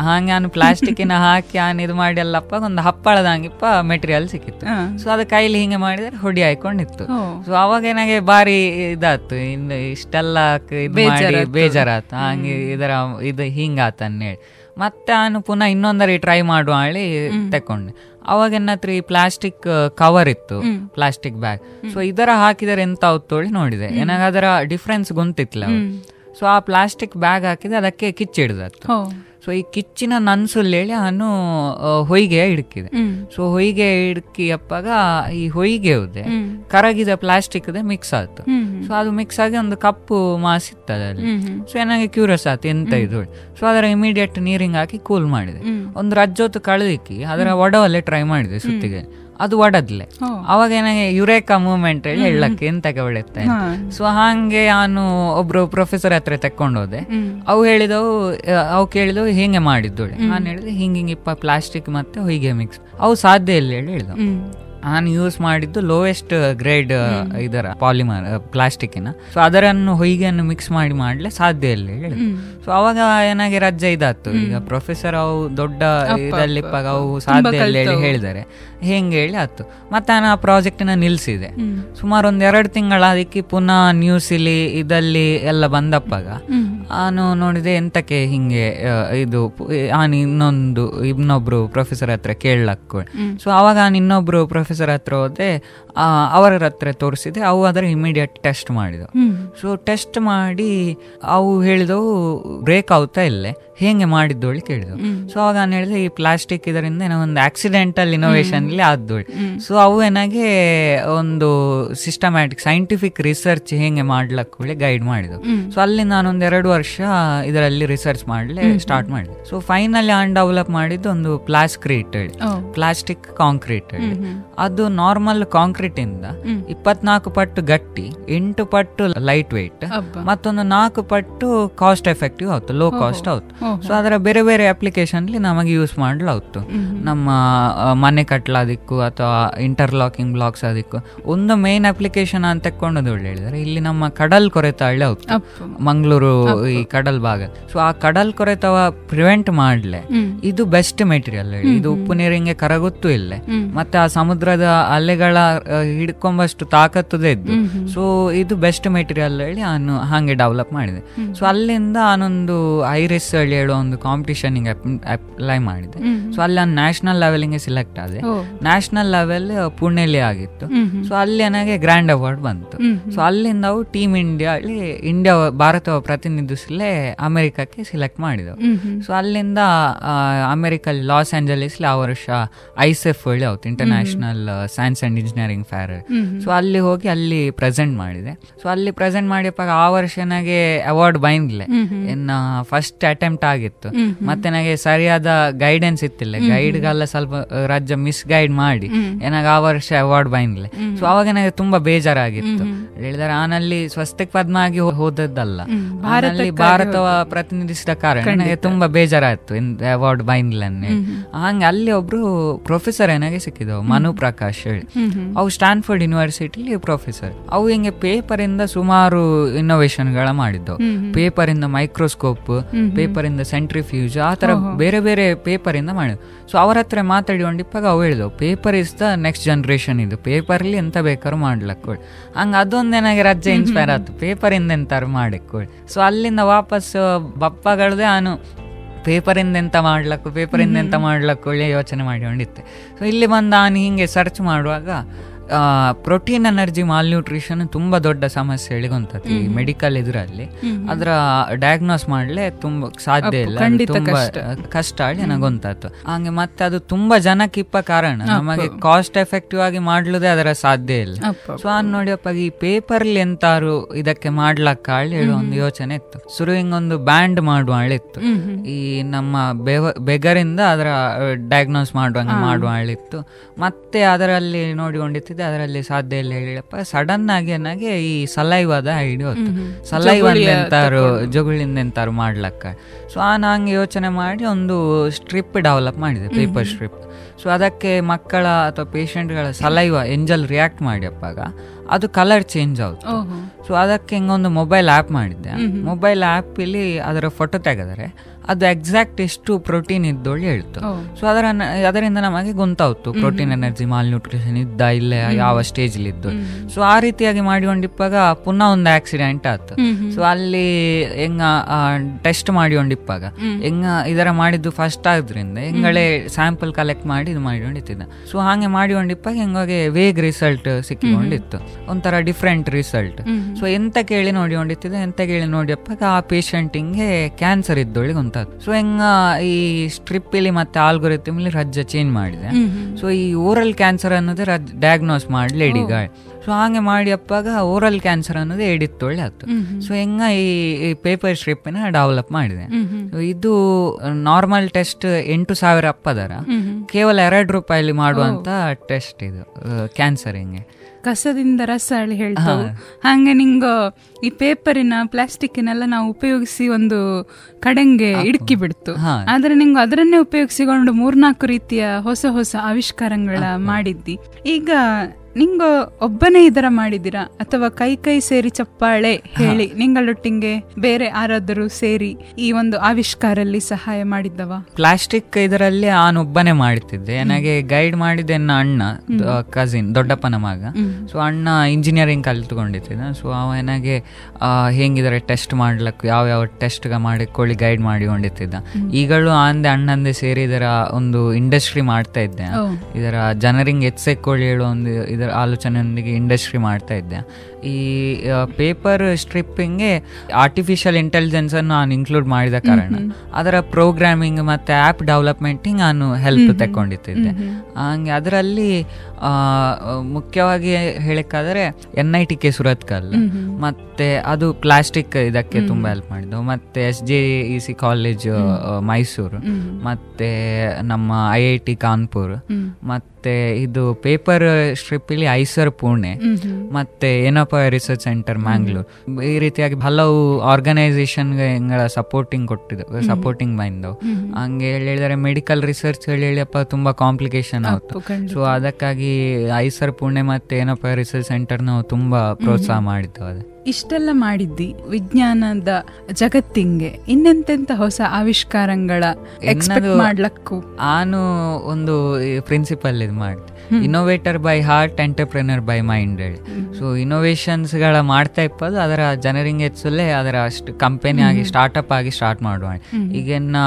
ಹಂಗೆ ಪ್ಲಾಸ್ಟಿಕ್ ಪ್ಲಾಸ್ಟಿಕ್ಕಿನ ಹಾಕಿ ಆನ್ ಇದು ಮಾಡಿ ಅಲ್ಲಪ್ಪ ಒಂದು ಹಪ್ಪಳದ ಹಂಗಿಪ್ಪ ಮೆಟೀರಿಯಲ್ ಸಿಕ್ಕಿತ್ತು ಸೊ ಅದು ಕೈಲಿ ಹಿಂಗೆ ಮಾಡಿದ್ರೆ ಹೊಡಿ ಹಾಕೊಂಡಿತ್ತು ಸೊ ಅವಾಗ ಏನಾಗೆ ಬಾರಿ ಇದಾತು ಇನ್ನು ಇಷ್ಟೆಲ್ಲ ಕ- ಮಾಡಿ ಬೇಜಾರಾತ ಹಂಗೆ ಇದರ ಇದು ಹಿಂಗಾತ ಹೇಳಿ ಮತ್ತೆ ನಾನು ಪುನಃ ಇನ್ನೊಂದರಿ ಟ್ರೈ ಮಾಡುವ ಹೇಳಿ ತಕೊಂಡೆ ಅವಾಗ ಏನತ್ರಿ ಈ ಪ್ಲಾಸ್ಟಿಕ್ ಕವರ್ ಇತ್ತು. ಪ್ಲಾಸ್ಟಿಕ್ ಬ್ಯಾಗ್ ಸೊ ಇದರ ಹಾಕಿದರೆ ಎಂತ ಅವತ್ತೋಳಿ ನೋಡಿದೆ. ಏನಾಗ ಅದರ ಡಿಫ್ರೆನ್ಸ್ ಗೊತ್ತಿತ್ತಿಲ್ಲ ಸೊ ಆ ಪ್ಲಾಸ್ಟಿಕ್ ಬ್ಯಾಗ್ ಹಾಕಿದ್ರೆ ಅದಕ್ಕೆ ಕಿಚ್ಚಿಡ್ದತ್ತು ಸೊ ಈ ಕಿಚ್ಚಿನ ನನ್ಸುಲ್ ಹೇಳಿ ನಾನು ಹೊಯ್ಗೆ ಹಿಡ್ಕಿದೆ. ಸೊ ಹೊಯ್ಗೆ ಹಿಡ್ಕಿ ಅಪ್ಪಾಗ ಈ ಹೊಯ್ಗೆ ಹೋದೆ ಕರಗಿದ ಪ್ಲಾಸ್ಟಿಕ್ ಮಿಕ್ಸ್ ಆಯ್ತು. ಸೊ ಅದು ಮಿಕ್ಸ್ ಆಗಿ ಒಂದು ಕಪ್ಪು ಮಾಸ್ ಇತ್ತದಲ್ಲಿ ಸೊ ನನಗೆ ಕ್ಯೂರಿಯಸ್ ಆಯ್ತು ಎಂತ ಇದು. ಸೊ ಅದರ ಇಮಿಡಿಯೇಟ್ ನೀರಿಂಗ್ ಹಾಕಿ ಕೂಲ್ ಮಾಡಿದೆ. ಒಂದು ರಜ್ಜೊತ್ತು ಕಳೆದಿಕ್ಕಿ ಅದರ ಒಡವಲ್ಲೇ ಟ್ರೈ ಮಾಡಿದೆ ಸುತ್ತಿಗೆ. ಅದು ಒಡದ್ಲೆ. ಅವಾಗ ಏನಾಗೆ ಯುರೇಕಾ ಮೂವ್ಮೆಂಟ್ ಹೇಳಿ ಹೇಳಕ್ಕೆ ಎಂತಕ್ಕೆ ಒಳ್ಳೆತ್ತೆ ಸೊ ಹಾಗೆ ನಾನು ಒಬ್ರು ಪ್ರೊಫೆಸರ್ ಹತ್ರ ತಕೊಂಡೋದೆ ಅವು ಹೇಳಿದವು ಅವು ಕೇಳಿದವು ಹಿಂಗೆ ಮಾಡಿದ್ದು? ನಾನು ಹೇಳಿದೆ ಹಿಂಗೆ ಹಿಂಗಿಪ್ಪ ಪ್ಲಾಸ್ಟಿಕ್ ಮತ್ತೆ ಹೊಯ್ಗೆ ಮಿಕ್ಸ್ ಅವು ಸಾಧ್ಯ ಇಲ್ಲ ಹೇಳಿ ಹೇಳಿದವು. ನಾನು ಯೂಸ್ ಮಾಡಿದ್ದು ಲೋಯೆಸ್ಟ್ ಗ್ರೇಡ್ ಇದರ ಪಾಲಿಮರ್ ಪ್ಲಾಸ್ಟಿಕ್ಕಿನ ಸೊ ಅದರನ್ನು ಹೊಯ್ಗೆಯನ್ನು ಮಿಕ್ಸ್ ಮಾಡಿ ಮಾಡಲೆ ಸಾಧ್ಯ ಇಲ್ಲ ಹೇಳಿ. ಸೊ ಅವಾಗ ಏನಾಗಿ ರಜ್ಜೆ ಇದಾಯ್ತು. ಈಗ ಪ್ರೊಫೆಸರ್ ಅವು ದೊಡ್ಡ ಇದರಲ್ಲಿ ಅವು ಸಾಧ್ಯ ಇಲ್ಲ ಹೇಳಿ ಹೇಳಿದ್ದಾರೆ ಹೆಂಗೆ ಹೇಳಿ ಆಯ್ತು. ಮತ್ತೆ ನಾನು ಆ ಪ್ರಾಜೆಕ್ಟ್ನ ನಿಲ್ಸಿದೆ. ಸುಮಾರು ಒಂದ್ ಎರಡು ತಿಂಗಳ ಅದಕ್ಕೆ ಪುನಃ ನ್ಯೂಸ್ ಇಲ್ಲಿ ಇದಲ್ಲಿ ಎಲ್ಲ ಬಂದಪ್ಪಾಗ. ನಾನು ನೋಡಿದೆ ಎಂತಕ್ಕೆ ಹಿಂಗೆ ಇದು ನಾನು ಇನ್ನೊಂದು ಇನ್ನೊಬ್ರು ಪ್ರೊಫೆಸರ್ ಹತ್ರ ಕೇಳಕ್ಕು ಸೊ ಅವಾಗ ನಾನು ಇನ್ನೊಬ್ರು ಪ್ರೊಫೆಸರ್ ಹತ್ರ ಹೋದೆ ಅವರ ಹತ್ರ ತೋರಿಸಿದೆ ಅವು ಅದರ ಇಮಿಡಿಯೇಟ್ ಟೆಸ್ಟ್ ಮಾಡಿದವು. ಸೊ ಟೆಸ್ಟ್ ಮಾಡಿ ಅವು ಹೇಳಿದವು ಬ್ರೇಕ್ ಆಗ್ತಾ ಇಲ್ಲೇ? ಹೇಗೆ ಮಾಡಿದ್ದೋಳಿ ಕೇಳಿದ್ರು. ಸೊ ಅವಾಗ ನಾನು ಹೇಳಿದೆ ಈ ಪ್ಲಾಸ್ಟಿಕ್ ಇದರಿಂದ ಏನೋ ಒಂದು ಆಕ್ಸಿಡೆಂಟಲ್ ಇನೋವೇಷನ್ ಅಲ್ಲಿ ಆದ್ದೋಳಿ ಸೊ ಅವು ಏನಾಗೆ ಒಂದು ಸಿಸ್ಟಮ್ಯಾಟಿಕ್ ಸೈಂಟಿಫಿಕ್ ರಿಸರ್ಚ್ ಹೇಗೆ ಮಾಡ್ಲಕ್ಕೆ ಗೈಡ್ ಮಾಡಿದ್ರು. ಸೊ ಅಲ್ಲಿ ನಾನೊಂದು ಎರಡು ವರ್ಷ ಇದರಲ್ಲಿ ರಿಸರ್ಚ್ ಮಾಡಲಿ ಸ್ಟಾರ್ಟ್ ಮಾಡಿದೆ. ಸೊ ಫೈನಲಿ ಆನ್ ಡೆವಲಪ್ ಮಾಡಿದ್ದು ಒಂದು ಪ್ಲಾಸ್ಕ್ರೀಟ್ ಹೇಳಿ. ಪ್ಲಾಸ್ಟಿಕ್ ಕಾಂಕ್ರೀಟ್ ಹೇಳಿ. ಅದು ನಾರ್ಮಲ್ ಕಾಂಕ್ರೀಟ್ ಇಂದ ಇಪ್ಪತ್ನಾಲ್ಕು ಪಟ್ಟು ಗಟ್ಟಿ ಎಂಟು ಪಟ್ಟು ಲೈಟ್ ವೆಯ್ಟ್. ಮತ್ತೊಂದು ನಾಲ್ಕು ಪಟ್ಟು ಕಾಸ್ಟ್ ಎಫೆಕ್ಟಿವ್ ಆಯ್ತು ಲೋ ಕಾಸ್ಟ್ ಆಯ್ತು. ಸೊ ಅದರ ಬೇರೆ ಬೇರೆ ಅಪ್ಲಿಕೇಶನ್ ನಮಗೆ ಯೂಸ್ ಮಾಡ್ಲಾವ್ತು ನಮ್ಮ ಮನೆ ಕಟ್ಲಾದಿಕ್ಕು ಅಥವಾ ಇಂಟರ್ಲಾಕಿಂಗ್ ಬ್ಲಾಕ್ಸ್ ಅದಕ್ಕೂ ಒಂದು ಮೇನ್ ಅಪ್ಲಿಕೇಶನ್ ಅಂತ ತಕೊಂಡದ್ದು ಒಳ್ಳೆ ಹೇಳಿದ್ರೆ ಇಲ್ಲಿ ನಮ್ಮ ಕಡಲ್ ಕೊರೆತ ಹಳ್ಳಿ ಹೋಗ್ತು. ಮಂಗಳೂರು ಈ ಕಡಲ್ ಭಾಗ. ಸೊ ಆ ಕಡಲ್ ಕೊರೆತವ ಪ್ರಿವೆಂಟ್ ಮಾಡ್ಲೆ. ಇದು ಬೆಸ್ಟ್ ಮೆಟೀರಿಯಲ್ ಹೇಳಿ. ಇದು ಉಪ್ಪು ನೀರಿಂಗೆ ಕರಗುತ್ತೂ ಇಲ್ಲ. ಮತ್ತೆ ಆ ಸಮುದ್ರದ ಅಲೆಗಳ ಹಿಡ್ಕೊಂಬಷ್ಟು ತಾಕತ್ತದೇ ಇದ್ದು. ಸೊ ಇದು ಬೆಸ್ಟ್ ಮೆಟೀರಿಯಲ್ ಹೇಳಿ ನಾನು ಹಾಗೆ ಡೆವಲಪ್ ಮಾಡಿದೆ. ಸೊ ಅಲ್ಲಿಂದ ನಾನೊಂದು ಐರಿಸ್ ಹೇಳಿ ಹೇಳೋ ಒಂದು ಕಾಂಪಿಟಿಷನ್ ಅಪ್ಲೈ ಮಾಡಿದೆ. ಸೊ ಅಲ್ಲಿ ನಾನು ನ್ಯಾಷನಲ್ ಲೆವೆಲ್ಗೆ ಸಿಲೆಕ್ಟ್ ಆದೆ. ನ್ಯಾಷನಲ್ ಲೆವೆಲ್ ಪುಣೆಲಿ ಆಗಿತ್ತು. ಸೊ ಅಲ್ಲಿ ನನಗೆ ಗ್ರ್ಯಾಂಡ್ ಅವಾರ್ಡ್ ಬಂತು ಸೊ ಅಲ್ಲಿಂದ ಅವು ಟೀಮ್ ಇಂಡಿಯಾ ಅಲ್ಲಿ ಇಂಡಿಯಾ ಭಾರತ ಪ್ರತಿನಿಧಿಸಲೇ ಅಮೆರಿಕಕ್ಕೆ ಸಿಲೆಕ್ಟ್ ಮಾಡಿದವು. ಸೊ ಅಲ್ಲಿಂದ ಅಮೆರಿಕಲ್ಲಿ ಲಾಸ್ ಆಂಜಲೀಸ್ಲಿ ಆ ವರ್ಷ ಐಸೆಫ್ ಹೇಳಿ ಆಯ್ತು international science and engineering fair so ಅಲ್ಲಿ ಹೋಗಿ ಅಲ್ಲಿ ಪ್ರೆಸೆಂಟ್ ಮಾಡಿದೆ ಸೊ ಅಲ್ಲಿ ಪ್ರೆಸೆಂಟ್ ಮಾಡಿಯಪ್ಪ ಆ ವರ್ಷ ನನಗೆ ಅವಾರ್ಡ್ ಹ್ಮ್. ಇನ್ನ ಫಸ್ಟ್ ಅಟೆಂಪ್ಟ್ ಆಗಿತ್ತು. ಮತ್ತೆ ನನಗೆ ಸರಿಯಾದ ಗೈಡೆನ್ಸ್ ಇತ್ತಿಲ್ಲ. ಗೈಡ್ಗೆಲ್ಲ ಸ್ವಲ್ಪ ರಾಜ್ಯ ಮಿಸ್ ಗೈಡ್ ಮಾಡಿ ಏನಾಗ ಆ ವರ್ಷ ಅವಾರ್ಡ್ ಬೈನ್ಲೆ ಸೊ ಅವಾಗ ನನಗೆ ತುಂಬಾ ಬೇಜಾರಾಗಿತ್ತು. ಹೇಳಿದರೆ ಆನಲ್ಲಿ ಸ್ವಸ್ತಿಕ್ ಪದ್ಮ ಆಗಿ ಹೋದದ್ದಲ್ಲ. ಭಾರತವ ಪ್ರತಿನಿಧಿಸಿದ ಕಾರಣ ನನಗೆ ತುಂಬಾ ಬೇಜಾರಾಯ್ತು. ಅವಾರ್ಡ್ ಬೈನ್ಲನ್ನೇ ಹಂಗೆ ಅಲ್ಲಿ ಒಬ್ರು ಪ್ರೊಫೆಸರ್ ಏನಾಗೆ ಸಿಕ್ಕಿದವು ಮನು ಪ್ರಕಾಶ್ ಹೇಳಿ. ಅವು ಸ್ಟ್ಯಾನ್ಫರ್ಡ್ ಯೂನಿವರ್ಸಿಟಿಲಿ ಪ್ರೊಫೆಸರ್ ಅವು ಹಿಂಗೆ ಪೇಪರ್ ಇಂದ ಸುಮಾರು ಇನ್ನೋವೇಶನ್ಗಳ ಮಾಡಿದ್ದವು. ಪೇಪರ್ ಇಂದ ಮೈಕ್ರೋಸ್ಕೋಪ್ ಪೇಪರ್ ಇಂದ ಸೆಂಟ್ರಿಫ್ಯೂಜ್ ಆ ತರ ಬೇರೆ ಬೇರೆ ಪೇಪರ್ ಇಂದ ಮಾಡಿದ್ರು. ಸೊ ಅವ್ರ ಹತ್ರ ಮಾತಾಡಿಕೊಂಡಿಪ್ಪಾಗ ಅವು ಹೇಳಿದವು paper is the next generation ಇದು. ಪೇಪರ್ಲಿ ಎಂತ ಬೇಕಾದ್ರೂ ಮಾಡ್ಲಕ್ಕೊಳ್ಳಿ ಹಂಗ ಅದೊಂದೇನಾಗಿ ನನಗೆ ರಜೆ ಇನ್ಸ್ಪೈರ್ ಆಯ್ತು. ಪೇಪರ್ ಇಂದ ಎಂತಾರು ಮಾಡಿಕೊಳ್ಳಿ ಸೊ ಅಲ್ಲಿಂದ ವಾಪಸ್ ಬಪ್ಪಗಳದೇ ನಾನು ಪೇಪರಿಂದ ಎಂತ ಮಾಡ್ಲಕ್ಕು ಪೇಪರಿಂದ ಎಂತ ಮಾಡ್ಲಕ್ಕು ಒಳ್ಳೆ ಯೋಚನೆ ಮಾಡಿಕೊಂಡಿತ್ತೆ ಸೊ ಇಲ್ಲಿ ಬಂದು ನಾನು ಹಿಂಗೆ ಸರ್ಚ್ ಮಾಡುವಾಗ ಪ್ರೋಟೀನ್ ಎನರ್ಜಿ ಮಾಲ್ ನ್ಯೂಟ್ರಿಷನ್ ತುಂಬಾ ದೊಡ್ಡ ಸಮಸ್ಯೆ ಎಳಿಗೊಂತತಿ ಈ ಮೆಡಿಕಲ್ ಇದರಲ್ಲಿ ಅದರ ಡಯಾಗ್ನೋಸ್ ಮಾಡ್ಲೆ ತುಂಬಾ ಸಾಧ್ಯ ಇಲ್ಲ ತುಂಬಾ ಕಷ್ಟ. ಹೇಳಿ ನನಗೊಂತಾತು ಹಂಗೆ ಮತ್ತೆ ಅದು ತುಂಬಾ ಜನಕ್ಕೆ ಇಪ್ಪ ಕಾರಣ ನಮಗೆ ಕಾಸ್ಟ್ ಎಫೆಕ್ಟಿವ್ ಆಗಿ ಮಾಡ್ಲುದೇ ಅದರ ಸಾಧ್ಯ ಇಲ್ಲ. ಸೊ ಅನ್ ನೋಡಿಯಪ್ಪ ಈ ಪೇಪರ್ಲಿ ಎಂತಾರು ಇದಕ್ಕೆ ಮಾಡ್ಲಕ್ಕ ಹೇಳಿ ಹೇಳೋ ಒಂದು ಯೋಚನೆ ಇತ್ತು. ಶುರು ಒಂದು ಬ್ಯಾಂಡ್ ಮಾಡುವ ಈ ನಮ್ಮ ಬೆಗರಿಂದ ಅದರ ಡಯಾಗ್ನೋಸ್ ಮಾಡುವಂಗೆ ಮಾಡುವ ಮತ್ತೆ ಅದರಲ್ಲಿ ನೋಡಿಕೊಂಡಿದ್ದೆ ಅದರಲ್ಲಿ ಸಾಧ್ಯ ಇಲ್ಲ ಹೇಳಿಯಪ್ಪ ಸಡನ್ ಆಗಿ ಏನಾಗಿ ಈ ಸಲೈವಾದ ಐಡಿಯಾ ಹೊತ್ತು. ಸಲೈವಂದ ಎಂತಾರು ಜಗುಳಿಂದ ಎಂತಾರು ಮಾಡ್ಲಕ್ಕ. ಸೊ ನಾನು ಹಂಗೆ ಯೋಚನೆ ಮಾಡಿ ಒಂದು ಸ್ಟ್ರಿಪ್ ಡೆವಲಪ್ ಮಾಡಿದೆ ಪೇಪರ್ ಸ್ಟ್ರಿಪ್ ಸೊ ಅದಕ್ಕೆ ಮಕ್ಕಳ ಅಥವಾ ಪೇಷಂಟ್ಗಳ ಸಲೈವ ಎಂಜಲ್ ರಿಯಾಕ್ಟ್ ಮಾಡಿಯಪ್ಪಾಗ ಅದು ಕಲರ್ ಚೇಂಜ್ ಆಯ್ತು. ಸೊ ಅದಕ್ಕೆ ಹಿಂಗೊಂದು ಮೊಬೈಲ್ ಆ್ಯಪ್ ಮಾಡಿದ್ದೆ. ಮೊಬೈಲ್ ಆ್ಯಪಲ್ಲಿ ಅದರ ಫೋಟೋ ತೆಗೆದರೆ ಅದು ಎಕ್ಸಾಕ್ಟ್ ಎಷ್ಟು ಪ್ರೋಟೀನ್ ಇದ್ದೋಳಿ ಹೇಳ್ತು. ಸೊ ಅದರ ಅದರಿಂದ ನಮಗೆ ಗೊತ್ತಾಯ್ತು ಪ್ರೋಟೀನ್ ಎನರ್ಜಿ ಮಾಲ್ ನ್ಯೂಟ್ರಿಷನ್ ಇದ್ದ ಇಲ್ಲ ಯಾವ ಸ್ಟೇಜ್ ಇದ್ದು. ಸೊ ಆ ರೀತಿಯಾಗಿ ಮಾಡಿಕೊಂಡಿಪ್ಪಾಗ ಪುನಃ ಒಂದು ಆಕ್ಸಿಡೆಂಟ್ ಆಯ್ತು ಸೊ ಅಲ್ಲಿ ಹೆಂಗ ಟೆಸ್ಟ್ ಮಾಡಿಕೊಂಡಿಪ್ಪಾಗ. ಹೆಂಗ ಇದರ ಮಾಡಿದ್ದು ಫಸ್ಟ್ ಆದ್ರಿಂದ ಹೆಂಗಳೇ ಸ್ಯಾಂಪಲ್ ಕಲೆಕ್ಟ್ ಮಾಡಿ ಇದು ಮಾಡಿಕೊಂಡಿದ್ದ. ಸೊ ಹಾಗೆ ಮಾಡಿಕೊಂಡಿಪ್ಪಾಗ ಹೆಂಗಾಗೆ ವೇಗ್ ರಿಸಲ್ಟ್ ಸಿಕ್ಕಿಕೊಂಡಿತ್ತು. ಒಂಥರ ಡಿಫ್ರೆಂಟ್ ರಿಸಲ್ಟ್ ಸೊ ಎಂತ ಕೇಳಿ ನೋಡಿಕೊಂಡಿತ್ತಿದೆ ಎಂತ ಕೇಳಿ ನೋಡಿಯಪ್ಪಾಗ ಆ ಪೇಷಂಟಿಂಗೆ ಕ್ಯಾನ್ಸರ್ ಇದ್ದೊಳ್ಳಿ ಗೊತ್ತಾಯ್ತು ಸೊ ಹೆಂಗ ಈ ಸ್ಟ್ರಿಪ್ಪಲ್ಲಿ ಮತ್ತೆ ಆಲ್ಗೊರಿಥಮ್ಲಿ ರಜ್ಜ ಚೇಂಜ್ ಮಾಡಿದೆ. ಸೊ ಈ ಓರಲ್ ಕ್ಯಾನ್ಸರ್ ಅನ್ನೋದೇ ರಜ್ ಡಯಾಗ್ನೋಸ್ ಮಾಡ್ಲಿ ಎಡಿಗ. ಸೊ ಹಾಗೆ ಮಾಡಿಯಪ್ಪಾಗ ಓರಲ್ ಕ್ಯಾನ್ಸರ್ ಅನ್ನೋದು ಎಡಿತ್ ಒಳ್ಳೆ ಆಯ್ತು ಸೊ ಹೆಂಗ ಈ ಪೇಪರ್ ಸ್ಟ್ರಿಪ್ನ ಡೆವಲಪ್ ಮಾಡಿದೆ. ಇದು ನಾರ್ಮಲ್ ಟೆಸ್ಟ್ ಎಂಟು ಸಾವಿರ ಅಪ್ಪದರ ಕೇವಲ ಎರಡು ರೂಪಾಯಿಲಿ ಮಾಡುವಂತ ಟೆಸ್ಟ್ ಇದು ಕ್ಯಾನ್ಸರ್ ಹಿಂಗೆ. ಕಸದಿಂದ ರಸ ಹೇಳಿ ಹೇಳ್ತಾವ. ಹಂಗೆ ನಿಂಗ ಈ ಪೇಪರಿನ ಪ್ಲಾಸ್ಟಿಕ್ನೆಲ್ಲ ನಾವು ಉಪಯೋಗಿಸಿ ಒಂದು ಕಡೆಂಗೆ ಇಡ್ಕಿ ಬಿಡ್ತು. ಆದ್ರೆ ನಿಂಗ ಅದರನ್ನೇ ಉಪಯೋಗಿಸಿಕೊಂಡು ಮೂರ್ನಾಲ್ಕು ರೀತಿಯ ಹೊಸ ಹೊಸ ಆವಿಷ್ಕಾರಗಳ ಮಾಡಿದ್ದಿ. ಈಗ ನಿಂಗ ಒಬ್ಬನೇ ಇದರ ಮಾಡಿದಿರಾ ಅಥವಾ ಕೈ ಕೈ ಸೇರಿ ಚಪ್ಪಾಳೆ ಹೇಳಿ ನಿಂಗಳೊಟ್ಟಿಗೆ ಬೇರೆ ಯಾರಾದರೂ ಸೇರಿ ಈ ಒಂದು ಆವಿಷ್ಕಾರಲ್ಲಿ ಸಹಾಯ ಮಾಡಿದ್ದವ? ಪ್ಲಾಸ್ಟಿಕ್ ಇದರಲ್ಲಿ ನಾನೊಬ್ಬನೇ ಮಾಡ್ತಿದ್ದೆ. ನನಗೆ ಗೈಡ್ ಮಾಡಿದೆ ನನ್ನ ಅಣ್ಣ ಕಸಿನ್ ದೊಡ್ಡಪ್ಪನ ಮಗ. ಸೊ ಅಣ್ಣ ಇಂಜಿನಿಯರಿಂಗ್ ಕಲಿತುಕೊಂಡಿದ್ದ. ಸೊ ಅವ ನನಗೆ ಹೆಂಗಿದ್ರೆ ಟೆಸ್ಟ್ ಮಾಡ್ಲಕ್ಕೆ ಯಾವ ಯಾವ ಟೆಸ್ಟ್ ಮಾಡಿಕೊಳ್ಳಿ ಗೈಡ್ ಮಾಡಿಕೊಂಡಿದ್ದ. ಈಗಲೂ ಅಂದೆ ಅಣ್ಣಂದೆ ಸೇರಿ ಇದರ ಒಂದು ಇಂಡಸ್ಟ್ರಿ ಮಾಡ್ತಾ ಇದ್ದೆ. ಇದರ ಜನರಿಂಗ್ ಎಚ್ಚೆಕ್ಕೊಳ್ಳಿ ಹೇಳೋ ಒಂದು ಇದರ ಇದರ ಆಲೋಚನೆಯೊಂದಿಗೆ ಇಂಡಸ್ಟ್ರಿ ಮಾಡ್ತಾ ಇದ್ದೆ. ಈ ಪೇಪರ್ ಸ್ಟ್ರಿಪ್ಪಿಂಗ್ಗೆ ಆರ್ಟಿಫಿಷಿಯಲ್ ಇಂಟೆಲಿಜೆನ್ಸನ್ನು ನಾನು ಇನ್ಕ್ಲೂಡ್ ಮಾಡಿದ ಕಾರಣ. ಅದರ ಪ್ರೋಗ್ರಾಮಿಂಗ್ ಮತ್ತು ಆ್ಯಪ್ ಡೆವಲಪ್ಮೆಂಟಿಂಗ್ ನಾನು ಹೆಲ್ಪ್ ತಗೊಂಡಿದ್ದೆ ಹಂಗೆ ಅದರಲ್ಲಿ ಮುಖ್ಯವಾಗಿ ಹೇಳಕ್ಕಾದರೆ N I T K Surathkal. ಮತ್ತೆ ಅದು ಪ್ಲಾಸ್ಟಿಕ್ ಇದಕ್ಕೆ ತುಂಬಾ ಹೆಲ್ಪ್ ಮಾಡಿದ್ದು. ಮತ್ತೆ S J E C college Mysuru ಮತ್ತೆ ನಮ್ಮ ಐ ಐ ಟಿ ಕಾನ್ಪುರ್ ಮತ್ತೆ ಇದು ಪೇಪರ್ ಸ್ಟ್ರಿಪ್ ಇಲ್ಲಿ ಐಸರ್ ಪುಣೆ ಮತ್ತೆ ಏನಪ್ಪ ರಿಸರ್ಚ್ ಸೆಂಟರ್ ಮ್ಯಾಂಗ್ಳೂರ್ ಈ ರೀತಿಯಾಗಿ ಹಲವು ಆರ್ಗನೈಸೇಷನ್ಗಳ ಸಪೋರ್ಟಿಂಗ್ ಕೊಟ್ಟಿದ್ದು ಸಪೋರ್ಟಿಂಗ್ ಮೈಂಡ್ ಹಂಗೆ ಹೇಳಿದರೆ ಮೆಡಿಕಲ್ ರಿಸರ್ಚ್ ಹೇಳಿಯಪ್ಪ ತುಂಬಾ ಕಾಂಪ್ಲಿಕೇಶನ್ ಆಯ್ತು. ಸೊ ಅದಕ್ಕಾಗಿ ಐಸರ್ ಪುಣೆ ಮತ್ತೆ ಏನಪ್ಪ ರಿಸರ್ಚ್ ಸೆಂಟರ್ ನಾವು ತುಂಬಾ ಪ್ರೋತ್ಸಾಹ ಮಾಡಿದ್ದೆವು ಅದು. ಇಷ್ಟೆಲ್ಲ ಮಾಡಿದ್ದಿ ವಿಜ್ಞಾನದ ಜಗತ್ತಿಂಗೆ. ಇನ್ನೆಂತೆಂತ ಹೊಸ ಆವಿಷ್ಕಾರಗಳ ಎಕ್ಸ್ಪೆಕ್ಟ್ ಮಾಡ್ಲಕ್ಕೂ? ನಾನು ಒಂದು ಪ್ರಿನ್ಸಿಪಲ್ ಇದು ಮಾಡಿದೆ. Innovator by heart entrepreneur by mind ಹೇಳಿ. ಸೊ ಇನ್ನೋವೇಷನ್ಸ್ಗಳ ಮಾಡ್ತಾ ಇಪ್ಪದು ಅದರ ಜನರಿಂಗ್ ಹೆಚ್ಚಲ್ಲೇ ಅದರ ಅಷ್ಟು ಕಂಪನಿ ಆಗಿ ಸ್ಟಾರ್ಟಪ್ ಆಗಿ ಸ್ಟಾರ್ಟ್ ಮಾಡುವ ಈಗಿನ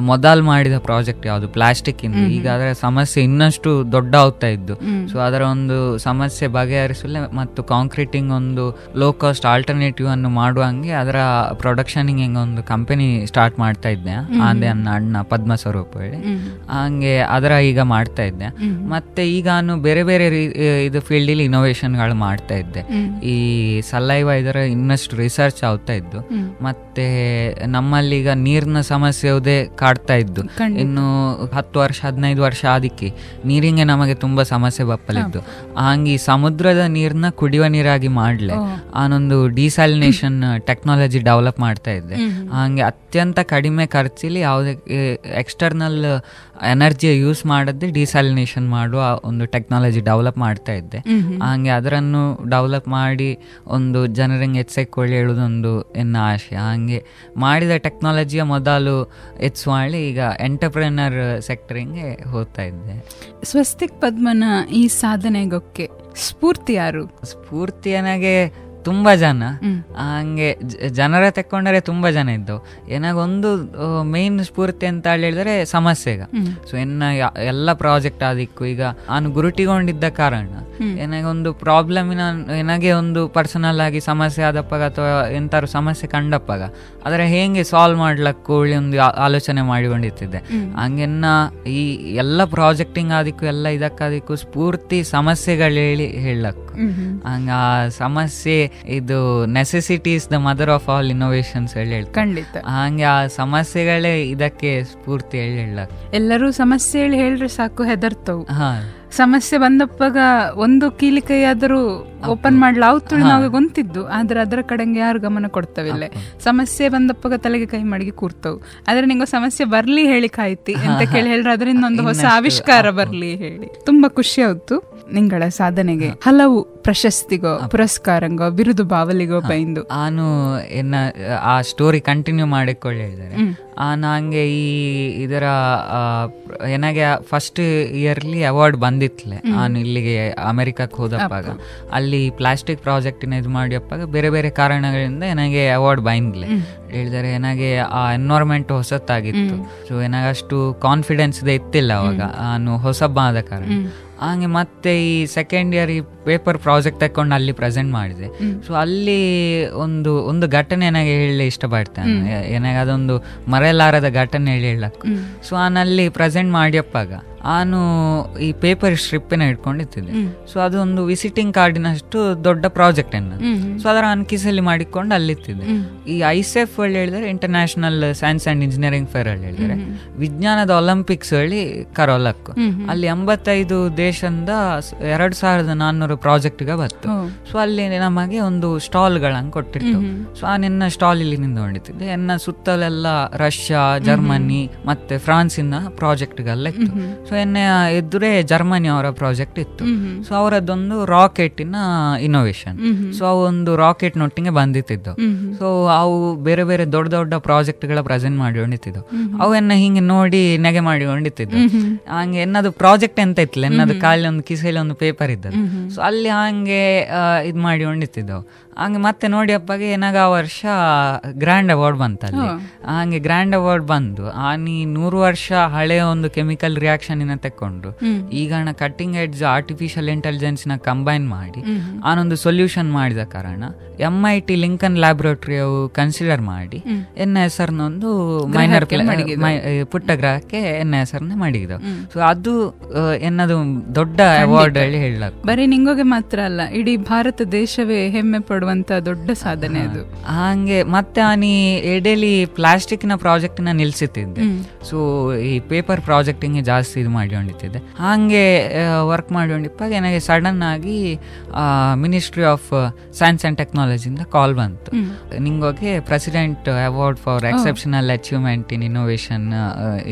ಮೊದಲು ಮಾಡಿದ ಪ್ರಾಜೆಕ್ಟ್ ಯಾವುದು? ಪ್ಲಾಸ್ಟಿಕ್ ಇಂದ. ಈಗ ಅದರ ಸಮಸ್ಯೆ ಇನ್ನಷ್ಟು ದೊಡ್ಡ ಆಗ್ತಾ ಇದ್ದು. ಸೊ ಅದರ ಒಂದು ಸಮಸ್ಯೆ ಬಗೆಹರಿಸಲೇ ಮತ್ತು ಕಾಂಕ್ರೀಟಿಂಗ್ ಒಂದು ಲೋ ಕಾಸ್ಟ್ ಆಲ್ಟರ್ನೇಟಿವ್ ಅನ್ನು ಮಾಡುವಂಗೆ ಅದರ ಪ್ರೊಡಕ್ಷನಿಂಗ್ ಹಿಂಗೆ ಒಂದು ಕಂಪನಿ ಸ್ಟಾರ್ಟ್ ಮಾಡ್ತಾ ಇದ್ದೆ. ಆಂದೆ ಅನ್ನ ಅಣ್ಣ ಪದ್ಮ ಸ್ವರೂಪ ಹೇಳಿ ಹಂಗೆ ಅದರ ಈಗ ಮಾಡ್ತಾ ಇದ್ದೆ. ಮತ್ತೆ ಈಗ ನಾನು ಬೇರೆ ಬೇರೆ ರೀ- ಇದು ಫೀಲ್ಡಲ್ಲಿ ಇನೋವೇಷನ್ಗಳು ಮಾಡ್ತಾ ಇದ್ದೆ. ಈ ಸಲೈವ ಇದರ ಇನ್ನಷ್ಟು ರಿಸರ್ಚ್ ಆಗ್ತಾ ಇದ್ದು. ಮತ್ತೆ ನಮ್ಮಲ್ಲಿ ಈಗ ನೀರಿನ ಸಮಸ್ಯೆ ಯಾವುದೇ ಕಾಡ್ತಾ ಇದ್ದು. ಇನ್ನು ಹತ್ತು ವರ್ಷ ಹದಿನೈದು ವರ್ಷ ಆದಿಕ್ಕೆ ನೀರಿಗೆ ನಮಗೆ ತುಂಬಾ ಸಮಸ್ಯೆ ಬಪ್ಪಲಿದ್ದು. ಹಂಗೆ ಈ ಸಮುದ್ರದ ನೀರನ್ನ ಕುಡಿಯುವ ನೀರಾಗಿ ಮಾಡ್ಲೆ. ಆನೊಂದು ಡಿಸಾಲಿನೇಷನ್ ಟೆಕ್ನಾಲಜಿ ಡೆವಲಪ್ ಮಾಡ್ತಾ ಇದ್ದೆ. ಹಂಗೆ ಅತ್ಯಂತ ಕಡಿಮೆ ಖರ್ಚಲ್ಲಿ ಯಾವುದೇ ಎಕ್ಸ್ಟರ್ನಲ್ ಎನರ್ಜಿ ಯೂಸ್ ಮಾಡದೆ ಡಿಸಾಲಿನೇಷನ್ ಮಾಡುವ ಒಂದು ಟೆಕ್ನಾಲಜಿ ಡೆವಲಪ್ ಮಾಡ್ತಾ ಇದ್ದೆ. ಹಾಗೆ ಅದರನ್ನು ಡೆವಲಪ್ ಮಾಡಿ ಒಂದು ಜನರಿಗೆ ಎಚ್ಚೆಕ್ಕೊಳ್ಳಿ ಹೇಳೋದೊಂದು ಎನ್ನ ಆಶೆ ಹಾಗೆ ಮಾಡಿದ ಟೆಕ್ನಾಲಜಿಯ ಮೊದಲು ಹೆಚ್ಚು ಮಾಡಿ ಈಗ ಎಂಟರ್ಪ್ರಿನರ್ ಸೆಕ್ಟರಿಂಗೆ ಹೋಗ್ತಾ ಇದ್ದೆ. ಸ್ವಸ್ತಿಕ್ ಪದ್ಮನ ಈ ಸಾಧನೆಗೊಕ್ಕೆ ಸ್ಫೂರ್ತಿ ಯಾರು? ಸ್ಫೂರ್ತಿ ನನಗೆ ತುಂಬಾ ಜನ. ಹಂಗೆ ಜನರ ತಕ್ಕೊಂಡರೆ ತುಂಬಾ ಜನ ಇದ್ದವು. ಏನಾಗೊಂದು ಮೇನ್ ಸ್ಫೂರ್ತಿ ಅಂತ ಹೇಳಿದ್ರೆ ಸಮಸ್ಯೆಗ ಸೊ ಎನ್ನ ಯಾ- ಎಲ್ಲ ಪ್ರಾಜೆಕ್ಟ್ ಆದಿಕ್ಕು ಈಗ ನಾನು ಗುರುಟಿಗೊಂಡಿದ್ದ ಕಾರಣ. ಏನಾಗೊಂದು ಪ್ರಾಬ್ಲಮ್ ಏನಾಗೆ ಒಂದು ಪರ್ಸನಲ್ ಆಗಿ ಸಮಸ್ಯೆ ಆದಪ್ಪಾಗ ಅಥವಾ ಎಂತಾರು ಸಮಸ್ಯೆ ಕಂಡಪ್ಪಾಗ ಅದರ ಹೇಗೆ ಸಾಲ್ವ್ ಮಾಡ್ಲಕ್ಕೂ ಒಂದು ಆಲೋಚನೆ ಮಾಡಿಕೊಂಡಿರ್ತಿದ್ದೆ. ಹಂಗೆನ್ನ ಈ ಎಲ್ಲ ಪ್ರಾಜೆಕ್ಟಿಂಗ್ ಆದಿಕ್ಕು ಎಲ್ಲ ಇದಕ್ಕಾದಿಕ್ಕು ಸ್ಫೂರ್ತಿ ಸಮಸ್ಯೆಗಳು ಹೇಳಿ ಹೇಳಕ್ಕು. ಹಂಗ ಆ ಸಮಸ್ಯೆ ಇದು necessities the mother of all innovations ಹೇಳಿ ಹೇಳಿ ಖಂಡಿತ. ಹಂಗೆ ಆ ಸಮಸ್ಯೆಗಳೇ ಇದಕ್ಕೆ ಸ್ಫೂರ್ತಿ ಹೇಳಿ ಹೇಳಕ್ ಎಲ್ಲರೂ ಸಮಸ್ಯೆ ಹೇಳಿ ಹೇಳ್ರೆ ಸಾಕು ಹೆದರ್ತವು. ಹಾ. ಸಮಸ್ಯೆ ಬಂದಪ್ಪಾಗ ಒಂದು ಕೀಲಿಕೈಯಾದರೂ ಓಪನ್ ಮಾಡ್ಲ ಅವತ್ತು ನಾವು ಗೊಂತಿದ್ದು. ಆದ್ರೆ ಅದರ ಕಡೆಗೆ ಯಾರು ಗಮನ ಕೊಡ್ತವಿಲ್ಲ ಸಮಸ್ಯೆ ಬಂದಪ್ಪಗ ತಲೆಗೆ ಕೈ ಮಾಡಿ ಕೂರ್ತವು. ಆದ್ರೆ ನಿಂಗೆ ಸಮಸ್ಯೆ ಬರ್ಲಿ ಹೇಳಿ ಕಾಯ್ತಿ. ಅಂತ ಕೇಳಿ ಹೇಳ್ರೆ ಅದರಿಂದ ಒಂದು ಹೊಸ ಆವಿಷ್ಕಾರ ಬರ್ಲಿ ಹೇಳಿ. ತುಂಬಾ ಖುಷಿ ಆಯ್ತು ನಿಂಗಳ ಸಾಧನೆಗೆ. ಹಲವು ಪ್ರಶಸ್ತಿಗೋ ಪುರಸ್ಕಾರಂಗೋ ಬಿರುದು ಬಾವಲಿಗೋ ಬೈಂದು. ನಾನು ಎನ್ನ ಆ ಸ್ಟೋರಿ ಕಂಟಿನ್ಯೂ ಮಾಡಿಕೊಳ್ಳಿ ಹೇಳಿದರೆ. ನಂಗೆ ಈ ಇದರ ನನಗೆ ಫಸ್ಟ್ ಇಯರ್ಲಿ ಅವಾರ್ಡ್ ಬಂದಿತ್ಲೆ. ನಾನು ಇಲ್ಲಿಗೆ ಅಮೆರಿಕಕ್ಕೆ ಹೋದಪ್ಪಾಗ. ಅಲ್ಲಿ ಪ್ಲಾಸ್ಟಿಕ್ ಪ್ರಾಜೆಕ್ಟಿನ ಇದು ಮಾಡಿಯಪ್ಪಾಗ ಬೇರೆ ಬೇರೆ ಕಾರಣಗಳಿಂದ ನನಗೆ ಅವಾರ್ಡ್ ಬೈಂದ್ಲೆ ಹೇಳಿದರೆ ಏನಾಗೆ ಆ ಎನ್ವೈರ್ಮೆಂಟ್ ಹೊಸತ್ತಾಗಿತ್ತು ಸೊ ಏನಾಗಷ್ಟು ಕಾನ್ಫಿಡೆನ್ಸ್ ಇದೆ ಇತ್ತಿಲ್ಲ ಅವಾಗ ನಾನು ಹೊಸಬ್ಬ ಆದ ಕಾರಣ. ಹಂಗೆ ಮತ್ತೆ ಈ ಸೆಕೆಂಡ್ ಇಯರ್ ಈ ಪೇಪರ್ ಪ್ರಾಜೆಕ್ಟ್ ತಕೊಂಡು ಅಲ್ಲಿ ಪ್ರೆಸೆಂಟ್ ಮಾಡಿದೆ. ಸೊ ಅಲ್ಲಿ ಒಂದು ಒಂದು ಘಟನೆ ನನಗೆ ಹೇಳಿ ಇಷ್ಟಪಡ್ತೇನೆ. ಏನಾಗ ಅದೊಂದು ಮರೆಯಲಾರದ ಘಟನೆ ಹೇಳಿ ಹೇಳಕ್ಕೆ ಸೊ ನಾನಲ್ಲಿ ಪ್ರೆಸೆಂಟ್ ಮಾಡಿಯಪ್ಪಾಗ ನಾನು ಈ ಪೇಪರ್ ಸ್ಟ್ರಿಪ್ಪಿನ ಇಟ್ಕೊಂಡಿದ್ದೆ ಸೊ ಅದೊಂದು ವಿಸಿಟಿಂಗ್ ಕಾರ್ಡಿನಷ್ಟು ದೊಡ್ಡ ಪ್ರಾಜೆಕ್ಟ್ ಅನ್ನ. ಸೊ ಅದರ ಅನ್ಕಿಸಲ್ಲಿ ಮಾಡಿಕೊಂಡು ಅಲ್ಲಿತ್ತಿದ್ದೆ ಈ ಐಸೆಫ್ ಅಲ್ಲಿ ಹೇಳಿದ್ರೆ international science and engineering fair ಅಲ್ಲಿ ಹೇಳಿದ್ರೆ. ವಿಜ್ಞಾನದ ಒಲಿಂಪಿಕ್ಸ್ ಹೇಳಿ ಕರೋಲಕ್ಕು. ಅಲ್ಲಿ ಎಂಬತ್ತೈದು ದೇಶದಿಂದ ಎರಡು ಎರಡ್ ಸಾವಿರದ ನಾನ್ನೂರು ಪ್ರಾಜೆಕ್ಟ್ಗೆ ಬಂತು ಸೊ ಅಲ್ಲಿ ನಮಗೆ ಒಂದು ಸ್ಟಾಲ್ಗಳನ್ನು ಕೊಟ್ಟಿತ್ತು ಸೊ ಆ ನಿನ್ನ ಸ್ಟಾಲ್ ಇಲ್ಲಿ ನಿಂತ್ಕೊಂಡಿದ್ದೆ ಎನ್ನ ಸುತ್ತಲೆಲ್ಲ ರಷ್ಯಾ ಜರ್ಮನಿ ಮತ್ತೆ ಫ್ರಾನ್ಸಿನ ಪ್ರಾಜೆಕ್ಟ್ಗೆಲ್ಲ ಇತ್ತು ಸೊ ಎನ್ನ ಎದುರೇ ಜರ್ಮನಿ ಅವರ ಪ್ರಾಜೆಕ್ಟ್ ಇತ್ತು ಸೊ ಅವರದ್ದೊಂದು ರಾಕೆಟಿನ ಇನೋವೇಷನ್ ಸೊ ಅವು ಒಂದು ರಾಕೆಟ್ ನೊಟ್ಟಿಗೆ ಬಂದಿತ್ತಿದ್ದು ಸೊ ಅವು ಬೇರೆ ಬೇರೆ ದೊಡ್ಡ ದೊಡ್ಡ ಪ್ರಾಜೆಕ್ಟ್ಗಳ ಪ್ರೆಸೆಂಟ್ ಮಾಡಿ ಅವು ಎನ್ನ ಹಿಂಗೆ ನೋಡಿ ನೆಗೆ ಮಾಡಿಕೊಂಡಿದ್ದು ಹಂಗೆ ಎನ್ನದು ಪ್ರಾಜೆಕ್ಟ್ ಎಂತ ಇತ್ತಿಲ್ಲ ಎನ್ನದು ಖಾಲಿ ಒಂದು ಕಿಸೆಯಲ್ಲಿ ಒಂದು ಪೇಪರ್ ಇದ್ದದ್ದು ಸೊ ಅಲ್ಲಿ ಹಂಗೆ ಇದು ಮಾಡಿಕೊಂಡಿದ್ದು ಹಂಗೆ ಮತ್ತೆ ನೋಡಿ ಅಪ್ಪಗೆ ಏನಾಗ ಆ ವರ್ಷ ಗ್ರ್ಯಾಂಡ್ ಅವಾರ್ಡ್ ಬಂತಲ್ಲಿ. ಹಂಗೆ ಗ್ರ್ಯಾಂಡ್ ಅವಾರ್ಡ್ ಬಂದು ಆ ನೀ ನೂರು ವರ್ಷ ಹಳೆಯ ಒಂದು ಕೆಮಿಕಲ್ ರಿಯಾಕ್ಷನ್ ಇನ್ನ ತಕ್ಕೊಂಡು ಈಗ ಕಟ್ಟಿಂಗ್ ಎಡ್ಜ್ ಆರ್ಟಿಫಿಷಿಯಲ್ ಇಂಟೆಲಿಜೆನ್ಸ್ನ ಕಂಬೈನ್ ಮಾಡಿ ಆನೊಂದು ಸೊಲ್ಯೂಷನ್ ಮಾಡಿದ ಕಾರಣ M I T Lincoln laboratory ಅವು ಕನ್ಸಿಡರ್ ಮಾಡಿ ಎನ್ ಎಸ್ ಒಂದು ಮೈನರ್ ಪುಟ್ಟ ಗ್ರಹಕ್ಕೆ ಎನ್ ಎಸ್ನ ಮಾಡಿದವು ಸೊ ಅದು ಎನ್ನದು ದೊಡ್ಡ ಅವಾರ್ಡ್ ಹೇಳಿ ಹೇಳಕ್ ಬರೀ ನಿಂಗೋಗೆ ಮಾತ್ರ ಅಲ್ಲ ಇಡೀ ಭಾರತ ದೇಶವೇ ಹೆಮ್ಮೆ ಪಡುವಂತ ದೊಡ್ಡ ಸಾಧನೆ ಅದು. ಹಂಗೆ. ಮತ್ತೆ ಆನಿ ಎಡೆಲಿ ಪ್ಲಾಸ್ಟಿಕ್ನ ಪ್ರಾಜೆಕ್ಟ್ನ ನಿಲ್ಸುತ್ತಿದ್ದೆ ಸೊ ಈ ಪೇಪರ್ ಪ್ರಾಜೆಕ್ಟಿಂಗ್ ಜಾಸ್ತಿ ಇದು ಮಾಡ್ಕೊಂಡಿದ್ದೆ. ಹಂಗೆ ವರ್ಕ್ ಮಾಡ್ಕೊಂಡಿಪ್ಪಾಗ ನನಗೆ ಸಡನ್ ಆಗಿ ಮಿನಿಸ್ಟ್ರಿ ಆಫ್ ಸೈನ್ಸ್ ಅಂಡ್ ಟೆಕ್ನಾಲಜಿಯಿಂದ ಕಾಲ್ ಬಂತು. ನಿಂಗೋಗಿ president award for exceptional achievement in innovation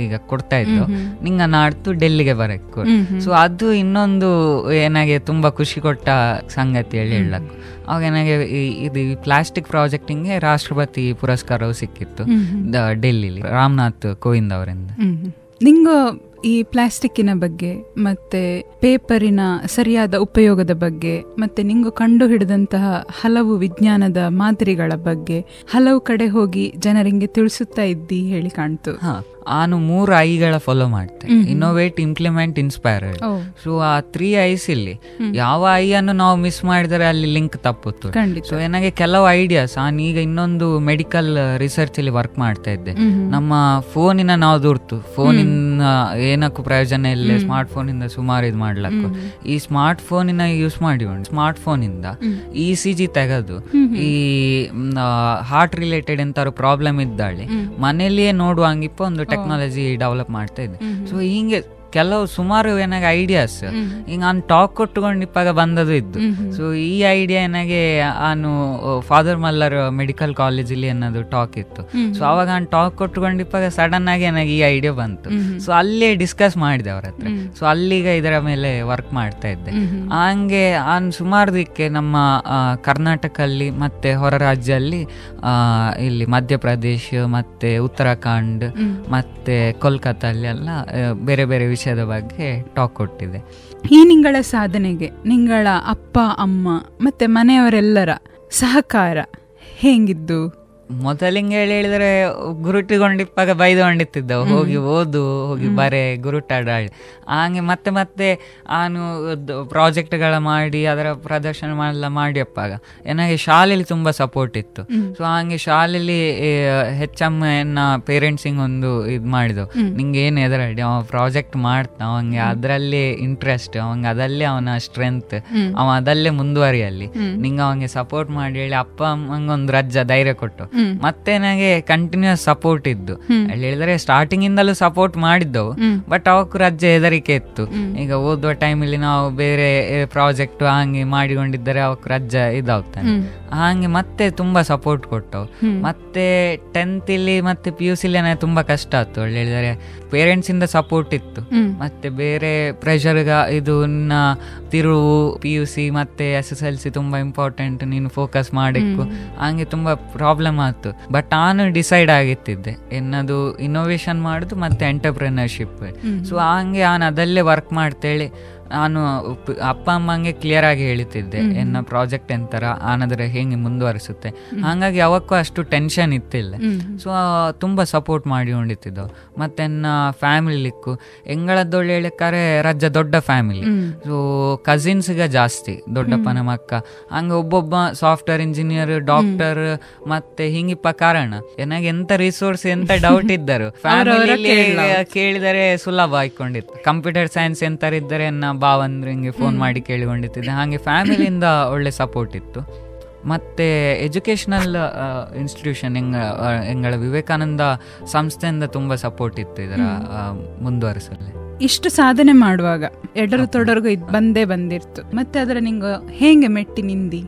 ಈಗ ಕೊಡ್ತಾ ಇದ್ದು ನಿಂಗ ನಾಡ್ತು ಡೆಲ್ಲಿಗೆ ಬರಕ್ಕೆ ಸೊ ಅದು ಇನ್ನೊಂದು ಏನಾಗೆ ತುಂಬಾ ಖುಷಿ ಕೊಟ್ಟ ಸಂಗತಿ ಹೇಳಿ ಹೇಳಕ್. ಅವಾಗ ನನಗೆ ಇದು ಪ್ಲಾಸ್ಟಿಕ್ ಪ್ರಾಜೆಕ್ಟಿಂಗ್ಗೆ ರಾಷ್ಟ್ರಪತಿ ಪುರಸ್ಕಾರವು ಸಿಕ್ಕಿತ್ತು. ದ- ಡೆಲ್ಲಿಲಿ. ರಾಮನಾಥ್ ಕೋವಿಂದ್ ಅವರಿಂದ. ನಿಂಗು ಈ ಪ್ಲಾಸ್ಟಿಕ್ಕಿನ ಬಗ್ಗೆ ಮತ್ತೆ ಪೇಪರಿನ ಸರಿಯಾದ ಉಪಯೋಗದ ಬಗ್ಗೆ ಮತ್ತೆ ನಿಂಗು ಕಂಡು ಹಿಡಿದಂತಹ ಹಲವು ವಿಜ್ಞಾನದ ಮಾದರಿಗಳ ಬಗ್ಗೆ ಹಲವು ಕಡೆ ಹೋಗಿ ಜನರಿಗೆ ತಿಳಿಸುತ್ತಾ ಇದ್ದಿ ಹೇಳಿ ಕಾಣ್ತು. ನಾನು ಮೂರು ಐಗಳ ಫಾಲೋ ಮಾಡ್ತೆ. ಇನ್ನೋವೇಟ್ ಇಂಪ್ಲಿಮೆಂಟ್ ಇನ್ಸ್ಪೈರ್ ಸೊ ಆ ತ್ರೀ ಐಸ್ ಇಲ್ಲಿ ಯಾವ ಐ ಅನ್ನು ನಾವು ಮಿಸ್ ಮಾಡಿದರೆ ಅಲ್ಲಿ ಲಿಂಕ್ ತಪ್ಪುತ್ತು ಖಂಡಿತ. ಸೊ ನನಗೆ ಕೆಲವು ಐಡಿಯಾಸ್ ನಾನು ಈಗ ಇನ್ನೊಂದು ಮೆಡಿಕಲ್ ರಿಸರ್ಚ್ ಅಲ್ಲಿ ವರ್ಕ್ ಮಾಡ್ತಾ ಇದ್ದೆ. ನಮ್ಮ ಫೋನಿನ ನಾವು ದುರ್ತು. ಫೋನಿನ ಏನಕ್ಕೂ ಪ್ರಯೋಜನ ಇಲ್ಲ ಸ್ಮಾರ್ಟ್ ಫೋನ್ ಇಂದ ಸುಮಾರು ಇದು ಮಾಡ್ಲಕ್ಕು. ಈ ಸ್ಮಾರ್ಟ್ ಫೋನಿನ ಯೂಸ್ ಮಾಡಿ ಸ್ಮಾರ್ಟ್ ಫೋನ್ ಇಂದ ಇ ಸಿ ಜಿ ತೆಗೆದು ಈ ಹಾರ್ಟ್ ರಿಲೇಟೆಡ್ ಎಂತಾರು ಪ್ರಾಬ್ಲಮ್ ಇದ್ದಾಳೆ ಮನೆಯಲ್ಲಿಯೇ ನೋಡುವಂಗಿಪ್ಪ ಒಂದು ಟೆಕ್ನಾಲಜಿ ಡೆವಲಪ್ ಮಾಡ್ತಾ ಇದೆ. ಸೊ ಹಿಂಗೆ ಕೆಲವು ಸುಮಾರು ಏನಾಗ ಐಡಿಯಾಸ್ ಈಗ ನಾನು ಟಾಕ್ ಕೊಟ್ಟುಕೊಂಡು ಇಪ್ಪಾಗ ಬಂದದು ಇದ್ದು. ಸೊ ಈ ಐಡಿಯಾ ಏನಾಗೆ ನಾನು ಫಾದರ್ ಮಲ್ಲರ್ ಮೆಡಿಕಲ್ ಕಾಲೇಜಲ್ಲಿ ಅನ್ನೋದು ಟಾಕ್ ಇತ್ತು. ಸೊ ಅವಾಗ ನಾನು ಟಾಕ್ ಕೊಟ್ಟುಕೊಂಡು ಇಪ್ಪಾಗ ಸಡನ್ ಆಗಿ ನನಗೆ ಈ ಐಡಿಯಾ ಬಂತು. ಸೊ ಅಲ್ಲೇ ಡಿಸ್ಕಸ್ ಮಾಡಿದೆ ಅವ್ರ ಹತ್ರ. ಸೊ ಅಲ್ಲಿಗ ಇದರ ಮೇಲೆ ವರ್ಕ್ ಮಾಡ್ತಾ ಇದ್ದೆ. ಹಂಗೆ ನಾನು ಸುಮಾರು ದಿಕ್ಕೆ ನಮ್ಮ ಕರ್ನಾಟಕಲ್ಲಿ ಮತ್ತೆ ಹೊರ ರಾಜ್ಯಲ್ಲಿ ಆ, ಇಲ್ಲಿ ಮಧ್ಯಪ್ರದೇಶ ಮತ್ತೆ ಉತ್ತರಾಖಂಡ್ ಮತ್ತೆ ಕೋಲ್ಕತ್ತಲ್ಲಿ ಎಲ್ಲ ಬೇರೆ ಬೇರೆ ವಿಷಯದ ಬಗ್ಗೆ ಟಾಕ್ ಕೊಟ್ಟಿದೆ. ಈ ನಿಂಗಳ ಸಾಧನೆಗೆ ನಿಂಗಳ ಅಪ್ಪ ಅಮ್ಮ ಮತ್ತೆ ಮನೆಯವರೆಲ್ಲರ ಸಹಕಾರ ಹೇಗಿದ್ದು? ಮೊದಲಿಂಗ ಹೇಳಿ ಹೇಳಿದ್ರೆ ಗುರುಟಿಗೊಂಡಿಪ್ಪಾಗ ಬೈದೊಂಡಿತ್ತಿದ್ದವು ಹೋಗಿ ಓದು ಹೋಗಿ ಬರೆ ಗುರುಟಾಡ ಹಾಗೆ ಮತ್ತೆ ಮತ್ತೆ ನಾನು ಪ್ರಾಜೆಕ್ಟ್ಗಳ ಮಾಡಿ ಅದರ ಪ್ರದರ್ಶನ ಎಲ್ಲ ಮಾಡಿಯಪ್ಪಾಗ ನನಗೆ ಶಾಲೆಯಲ್ಲಿ ತುಂಬಾ ಸಪೋರ್ಟ್ ಇತ್ತು. ಸೊ ಹಂಗೆ ಶಾಲೆಯಲ್ಲಿ ಎನ್ನ ಪೇರೆಂಟ್ಸಿಂಗ್ ಒಂದು ಇದು ಮಾಡಿದವು. ನಿಂಗೆ ಏನು ಎದುರಾಡಿ ಅವ ಪ್ರಾಜೆಕ್ಟ್ ಮಾಡ್ತಾ ಅವಂಗೆ ಅದರಲ್ಲಿ ಇಂಟ್ರೆಸ್ಟ್ ಅವಂಗೆ ಅದಲ್ಲೇ ಅವನ ಸ್ಟ್ರೆಂತ್ ಅವ ಅದಲ್ಲೇ ಮುಂದುವರಿಯಲ್ಲಿ. ನಿಂಗೆ ಅವಂಗೆ ಸಪೋರ್ಟ್ ಮಾಡಿ ಹೇಳಿ ಅಪ್ಪ ಅಮ್ಮಂಗೆ ಒಂದು ರಜ್ಜ ಧೈರ್ಯ ಕೊಟ್ಟು. ಮತ್ತೆ ನನಗೆ ಕಂಟಿನ್ಯೂಸ್ ಸಪೋರ್ಟ್ ಇದ್ದು. ಅಲ್ಲಿ ಹೇಳಿದ್ರೆ ಸ್ಟಾರ್ಟಿಂಗ್ ಇಂದಲೂ ಸಪೋರ್ಟ್ ಮಾಡಿದ್ದವು. ಬಟ್ ಅವಕ್ಕೂ ರಜೆ ಹೆದರಿಕೆ ಇತ್ತು. ಈಗ ಓದುವ ಟೈಮಲ್ಲಿ ನಾವು ಬೇರೆ ಪ್ರಾಜೆಕ್ಟ್ ಹಂಗೆ ಮಾಡಿಕೊಂಡಿದ್ದರೆ ಅವಕ್ಕೆ ರಜ್ಜ ಇದಾಗ್ತಾನೆ ಹಂಗೆ ಮತ್ತೆ ತುಂಬಾ ಸಪೋರ್ಟ್ ಕೊಟ್ಟವು. ಮತ್ತೆ ಟೆಂತ್ ಇಲ್ಲಿ ಮತ್ತೆ ಪಿ ಯು ಸಿಲಿ ನನಗೆ ತುಂಬಾ ಕಷ್ಟ ಆಯ್ತು. ಅಲ್ಲಿ ಹೇಳಿದರೆ ಪೇರೆಂಟ್ಸ್ ಇಂದ ಸಪೋರ್ಟ್ ಇತ್ತು. ಮತ್ತೆ ಬೇರೆ ಪ್ರೆಷರ್ ಇದು ತಿರುವು ಪಿ ಯು ಸಿ ಮತ್ತೆ ಎಸ್ ಎಸ್ ಎಲ್ ಸಿ ತುಂಬಾ ಇಂಪಾರ್ಟೆಂಟ್ ನೀನು ಫೋಕಸ್ ಮಾಡಿಕ್ಕು. ಹಂಗೆ ತುಂಬಾ ಪ್ರಾಬ್ಲಮ್ ಆಯ್ತು ಬಟ್ ನಾನು ಡಿಸೈಡ್ ಆಗಿತ್ತಿದ್ದೆ. ಏನದು ಇನ್ನೋವೇಶನ್ ಮಾಡುದು ಮತ್ತೆ ಎಂಟರ್ಪ್ರಿನರ್ಶಿಪ್ ಸೊ ಹಂಗೆ ನಾನು ಅದಲ್ಲೇ ವರ್ಕ್ ಮಾಡ್ತೇಳಿ. ನಾನು ಅಪ್ಪ ಅಮ್ಮಂಗೆ ಕ್ಲಿಯರ್ ಆಗಿ ಹೇಳ್ತಿದ್ದೆ ಎನ್ನ ಪ್ರಾಜೆಕ್ಟ್ ಎಂತರ ಆನಂದ್ರೆ ಹೇಗೆ ಮುಂದುವರಿಸುತ್ತೆ. ಹಾಗಾಗಿ ಅವಕ್ಕೂ ಅಷ್ಟು ಟೆನ್ಷನ್ ಇತ್ತಿಲ್ಲ. ಸೊ ತುಂಬಾ ಸಪೋರ್ಟ್ ಮಾಡಿ ಹೊಂಡಿತಿದ್ದು ಮತ್ತೆ ಫ್ಯಾಮಿಲಿಕ್ಕು ಎಂಗಳದ್ದೊಳ್ಳೆ ಹೇಳಿಕಾರೆ ರಜ್ಜ ದೊಡ್ಡ ಫ್ಯಾಮಿಲಿ ಸೊ ಗ ಜಾಸ್ತಿ ದೊಡ್ಡಪ್ಪನ ಮಕ್ಕ. ಹಂಗೆ ಒಬ್ಬೊಬ್ಬ ಸಾಫ್ಟ್ವೇರ್ ಇಂಜಿನಿಯರ್ ಡಾಕ್ಟರ್ ಮತ್ತೆ ಹಿಂಗಿಪ್ಪ ಕಾರಣ. ಏನಾಗ ಎಂತ ರಿಸೋರ್ಸ್ ಎಂತ ಡೌಟ್ ಇದ್ದರು. ಫ್ಯಾಮಿಲಿ ಕೇಳಿದರೆ ಸುಲಭ ಆಯ್ಕೊಂಡಿತ್ತು. ಕಂಪ್ಯೂಟರ್ ಸೈನ್ಸ್ ಎಂತರ ಇದ್ದರೆ ನನ್ನ ಬಾವಂದ್ರಿಂಗೆ ಫೋನ್ ಮಾಡಿ ಕೇಳಿಕೊಂಡಿದ್ದೆ ಹಾಗೆ ಫ್ಯಾಮಿಲಿಯಿಂದ ಒಳ್ಳೆ ಸಪೋರ್ಟ್ ಇತ್ತು. ಮತ್ತೆ ಎಜುಕೇಷನಲ್ ಇನ್ಸ್ಟಿಟ್ಯೂಷನ್ ಹೆಂಗ ಹೆಂಗಳ ವಿವೇಕಾನಂದ ಸಂಸ್ಥೆಯಿಂದ ತುಂಬಾ ಸಪೋರ್ಟ್ ಇತ್ತು ಇದರ ಮುಂದುವರಿಸಲು ಇಷ್ಟು ಸಾಧನೆ ಮಾಡುವಾಗ ಎಡರು ತೊಡರ್ಗು ಇದು ಬಂದೇ ಬಂದಿರ್ತು. ಮತ್ತೆ ಅದರ ನಿಂಗೆ ಹೇಗೆ ಮೆಟ್ಟಿ ನಿಂದಿ?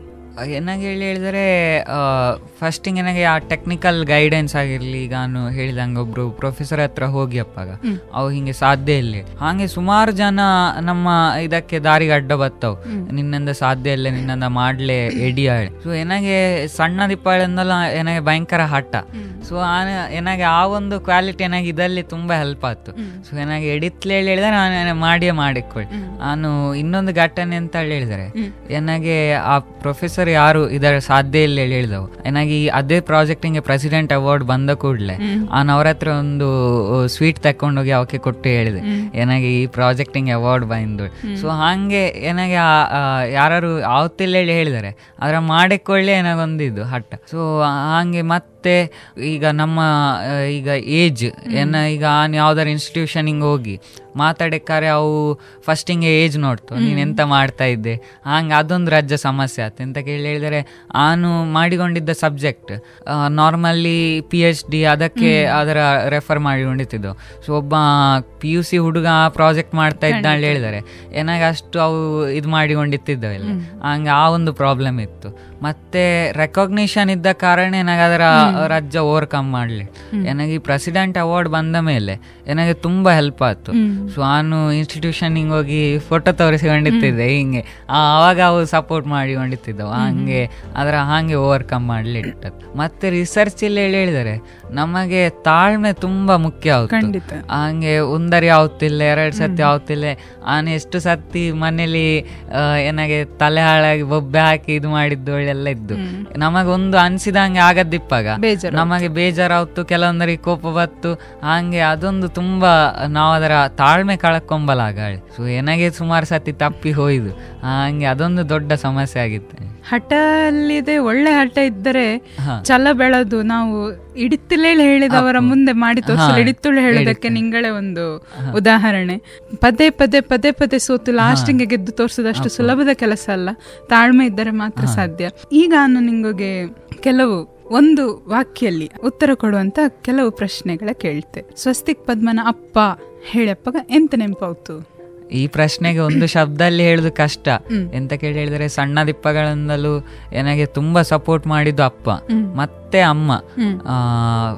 ಏನಾಗಿ ಹೇಳಿ ಹೇಳಿದರೆ ಫಸ್ಟಿಂಗ್ ಏನಾಗಿ ಆ ಟೆಕ್ನಿಕಲ್ ಗೈಡೆನ್ಸ್ ಆಗಿರಲಿ ಈಗ ನಾನು ಹೇಳಿದಂಗೆ ಒಬ್ರು ಪ್ರೊಫೆಸರ್ ಹತ್ರ ಹೋಗಿ ಅಪ್ಪಾಗ. ಅವು ಹಿಂಗೆ ಸಾಧ್ಯ ಇಲ್ಲ. ಹಾಗೆ ಸುಮಾರು ಜನ ನಮ್ಮ ಇದಕ್ಕೆ ದಾರಿಗೆ ಅಡ್ಡ ಬತ್ತವು. ನಿನ್ನಿಂದ ಸಾಧ್ಯ ಇಲ್ಲ ನಿನ್ನಿಂದ ಮಾಡ್ಲೆ ಎಡಿಯಾಳೆ ಸೊ ಏನಾಗೆ ಸಣ್ಣ ದಿಪ್ಪಾಳಿಂದಲ್ಲ ಏನಾಗೆ ಭಯಂಕರ ಹಠ. ಸೊ ಏನಾಗೆ ಆ ಒಂದು ಕ್ವಾಲಿಟಿ ಏನಾಗಿ ಇದಲ್ಲಿ ತುಂಬಾ ಹೆಲ್ಪ್ ಆಯ್ತು. ಸೊ ಏನಾಗಿ ಎಡಿತ್ಲೆ ಹೇಳಿದ್ರೆ ನಾನು ಏನೇ ಮಾಡಿಯೇ ಮಾಡಿಕೊಳ್ಳಿ. ನಾನು ಇನ್ನೊಂದು ಘಟನೆ ಅಂತ ಹೇಳಿ ಹೇಳಿದರೆ ಏನಾಗೆ ಆ ಪ್ರೊಫೆಸರ್ ಯಾರು ಇದರ ಸಾಧ್ಯ ಇಲ್ಲ ಹೇಳಿ ಹೇಳಿದವು. ಏನಾಗಿ ಅದೇ ಪ್ರಾಜೆಕ್ಟಿಂಗೆ ಪ್ರೆಸಿಡೆಂಟ್ ಅವಾರ್ಡ್ ಬಂದ ಕೂಡಲೇ ಆ ಅವ್ರ ಹತ್ರ ಒಂದು ಸ್ವೀಟ್ ತಕೊಂಡೋಗಿ ಅವಕ್ಕೆ ಕೊಟ್ಟು ಹೇಳಿದೆ. ಏನಾಗಿ ಈ ಪ್ರಾಜೆಕ್ಟಿಂಗ್ ಅವಾರ್ಡ್ ಬಂದು. ಸೊ ಹಾಗೆ ಏನಾಗಿ ಯಾರು ಆವತ್ತಿಲ್ಲ ಹೇಳಿ ಹೇಳಿದ್ದಾರೆ. ಅದರ ಮಾಡಿಕೊಳ್ಳಿ ಏನಾಗೊಂದಿದ್ದು ಹಟ್ಟ ಸೊ ಹಾಗೆ ಮತ್ತೆ ಈಗ ನಮ್ಮ ಈಗ ಏಜ್ ಏನ ಈಗ ಆನ್ ಯಾವ್ದಾರ ಇನ್ಸ್ಟಿಟ್ಯೂಷನಿಗೆ ಹೋಗಿ ಮಾತಾಡಕ್ಕಾರೆ ಅವು ಫಸ್ಟಿಂಗೆ ಏಜ್ ನೋಡ್ತು. ನೀನು ಎಂತ ಮಾಡ್ತಾ ಇದ್ದೆ? ಹಂಗೆ ಅದೊಂದು ರಾಜ್ಯ ಸಮಸ್ಯೆ ಆಯ್ತು ಎಂತ ಕೇಳಿ ಹೇಳಿದರೆ ನಾನು ಮಾಡಿಕೊಂಡಿದ್ದ subject normally P H D ಅದಕ್ಕೆ ಅದರ ರೆಫರ್ ಮಾಡಿಕೊಂಡಿದ್ದು ಸೊ ಒಬ್ಬ ಪಿ ಯು ಸಿ ಹುಡುಗ ಪ್ರಾಜೆಕ್ಟ್ ಮಾಡ್ತಾ ಇದ್ದ ಅಂತ ಹೇಳಿದರೆ ಏನಾಗ ಅಷ್ಟು ಅವು ಇದು ಮಾಡಿಕೊಂಡಿತ್ತಿದ್ದವೆಲ್ಲ ಹಂಗೆ ಆ ಒಂದು ಪ್ರಾಬ್ಲಮ್ ಇತ್ತು. ಮತ್ತೆ ರೆಕಾಗ್ನಿಷನ್ ಇದ್ದ ಕಾರಣ ಏನಾಗ ಅದರ ರಾಜ್ಯ ಓವರ್ಕಮ್ ಮಾಡಲಿ. ಏನಾಗಿ ಪ್ರೆಸಿಡೆಂಟ್ ಅವಾರ್ಡ್ ಬಂದ ಮೇಲೆ ನನಗೆ ತುಂಬಾ ಹೆಲ್ಪ್ ಆಯ್ತು. ಸೊ ನಾನು ಇನ್ಸ್ಟಿಟ್ಯೂಷನಿಗೆ ಹೋಗಿ ಫೋಟೋ ತೋರಿಸಿಕೊಂಡಿತ್ತಿದ್ದೆ ಹಿಂಗೆ. ಆವಾಗ ಅವು ಸಪೋರ್ಟ್ ಮಾಡಿಕೊಂಡಿತ್ತಿದ್ದವು ಹಂಗೆ ಅದರ ಹಾಗೆ ಓವರ್ಕಮ್ ಮಾಡಲಿ ಇಟ್ಟದ್ದು. ಮತ್ತೆ ರಿಸರ್ಚ್ ಇಲ್ಲಿ ಹೇಳಿ ಹೇಳಿದರೆ ನಮಗೆ ತಾಳ್ಮೆ ತುಂಬಾ ಮುಖ್ಯ ಆಗುತ್ತೆ ಹಂಗೆ ಒಂದರಿ ಆಗುತ್ತಿಲ್ಲ ಎರಡು ಸತಿ ಆವತ್ತಿಲ್ಲ ನಾನು ಎಷ್ಟು ಸತ್ತಿ ಮನೇಲಿ ಏನಾಗೆ ತಲೆ ಹಾಳಾಗಿ ಬೊಬ್ಬೆ ಹಾಕಿ ಇದು ಮಾಡಿದ್ದು ಎಲ್ಲ ಇದ್ದು. ನಮಗೊಂದು ಅನ್ಸಿದಂಗೆ ಆಗದಿಪ್ಪಾಗ ನಮಗೆ ಬೇಜಾರಾಯ್ತು ಕೆಲವೊಂದರಿಗೆ ಕೋಪ ಬತ್ತು ಹಂಗೆ ಅದೊಂದು ತುಂಬಾ ನಾವು ಅದರ ತಾಳ್ಮೆ ಕಳ್ಕೊಂಬಲಾಗ ಸೊ ಏನಾಗೆ ಸುಮಾರು ಸತಿ ತಪ್ಪಿ ಹೋಯ್ದು. ಹಂಗೆ ಅದೊಂದು ದೊಡ್ಡ ಸಮಸ್ಯೆ ಆಗಿತ್ತು. ಹಠ ಅಲ್ಲಿದೆ ಒಳ್ಳೆ ಹಠ ಇದ್ದರೆ ಚಲ ಛಲ ಬೆಳೆದು ನಾವು ಇಡಿತ್ತಲೇಳಿ ಹೇಳಿದವರ ಮುಂದೆ ಮಾಡಿ ತೋರಿಸಲು ಇಡಿತ್ತುಳು ಹೇಳೋದಕ್ಕೆ ನಿಂಗಳೇ ಒಂದು ಉದಾಹರಣೆ. ಪದೇ ಪದೇ ಪದೇ ಪದೇ ಸೋತು ಲಾಸ್ಟಿಂಗ್ ಗೆದ್ದು ತೋರಿಸೋದಷ್ಟು ಸುಲಭದ ಕೆಲಸ ಅಲ್ಲ. ತಾಳ್ಮೆ ಇದ್ದರೆ ಮಾತ್ರ ಸಾಧ್ಯ. ಈಗ ನಾನು ನಿಮಗೆ ಕೆಲವು ಒಂದು ವಾಕ್ಯಲ್ಲಿ ಉತ್ತರ ಕೊಡುವಂತ ಕೆಲವು ಪ್ರಶ್ನೆಗಳ ಕೇಳ್ತೆ. ಸ್ವಸ್ತಿಕ್ ಪದ್ಮನ ಅಪ್ಪ ಹೇಳಪ್ಪಾಗ ಎಂತ ನೆನಪಾಯ್ತು ಈ ಪ್ರಶ್ನೆಗೆ ಒಂದು ಶಬ್ದಲ್ಲಿ ಹೇಳುದು ಕಷ್ಟ. ಎಂತ ಕೇಳಿ ಹೇಳಿದ್ರೆ ಸಣ್ಣ ದಿಪ್ಪಗಳಿಂದಲೂ ನನಗೆ ತುಂಬಾ ಸಪೋರ್ಟ್ ಮಾಡಿದ್ದು ಅಪ್ಪ ಮತ್ತೆ ಅಮ್ಮ.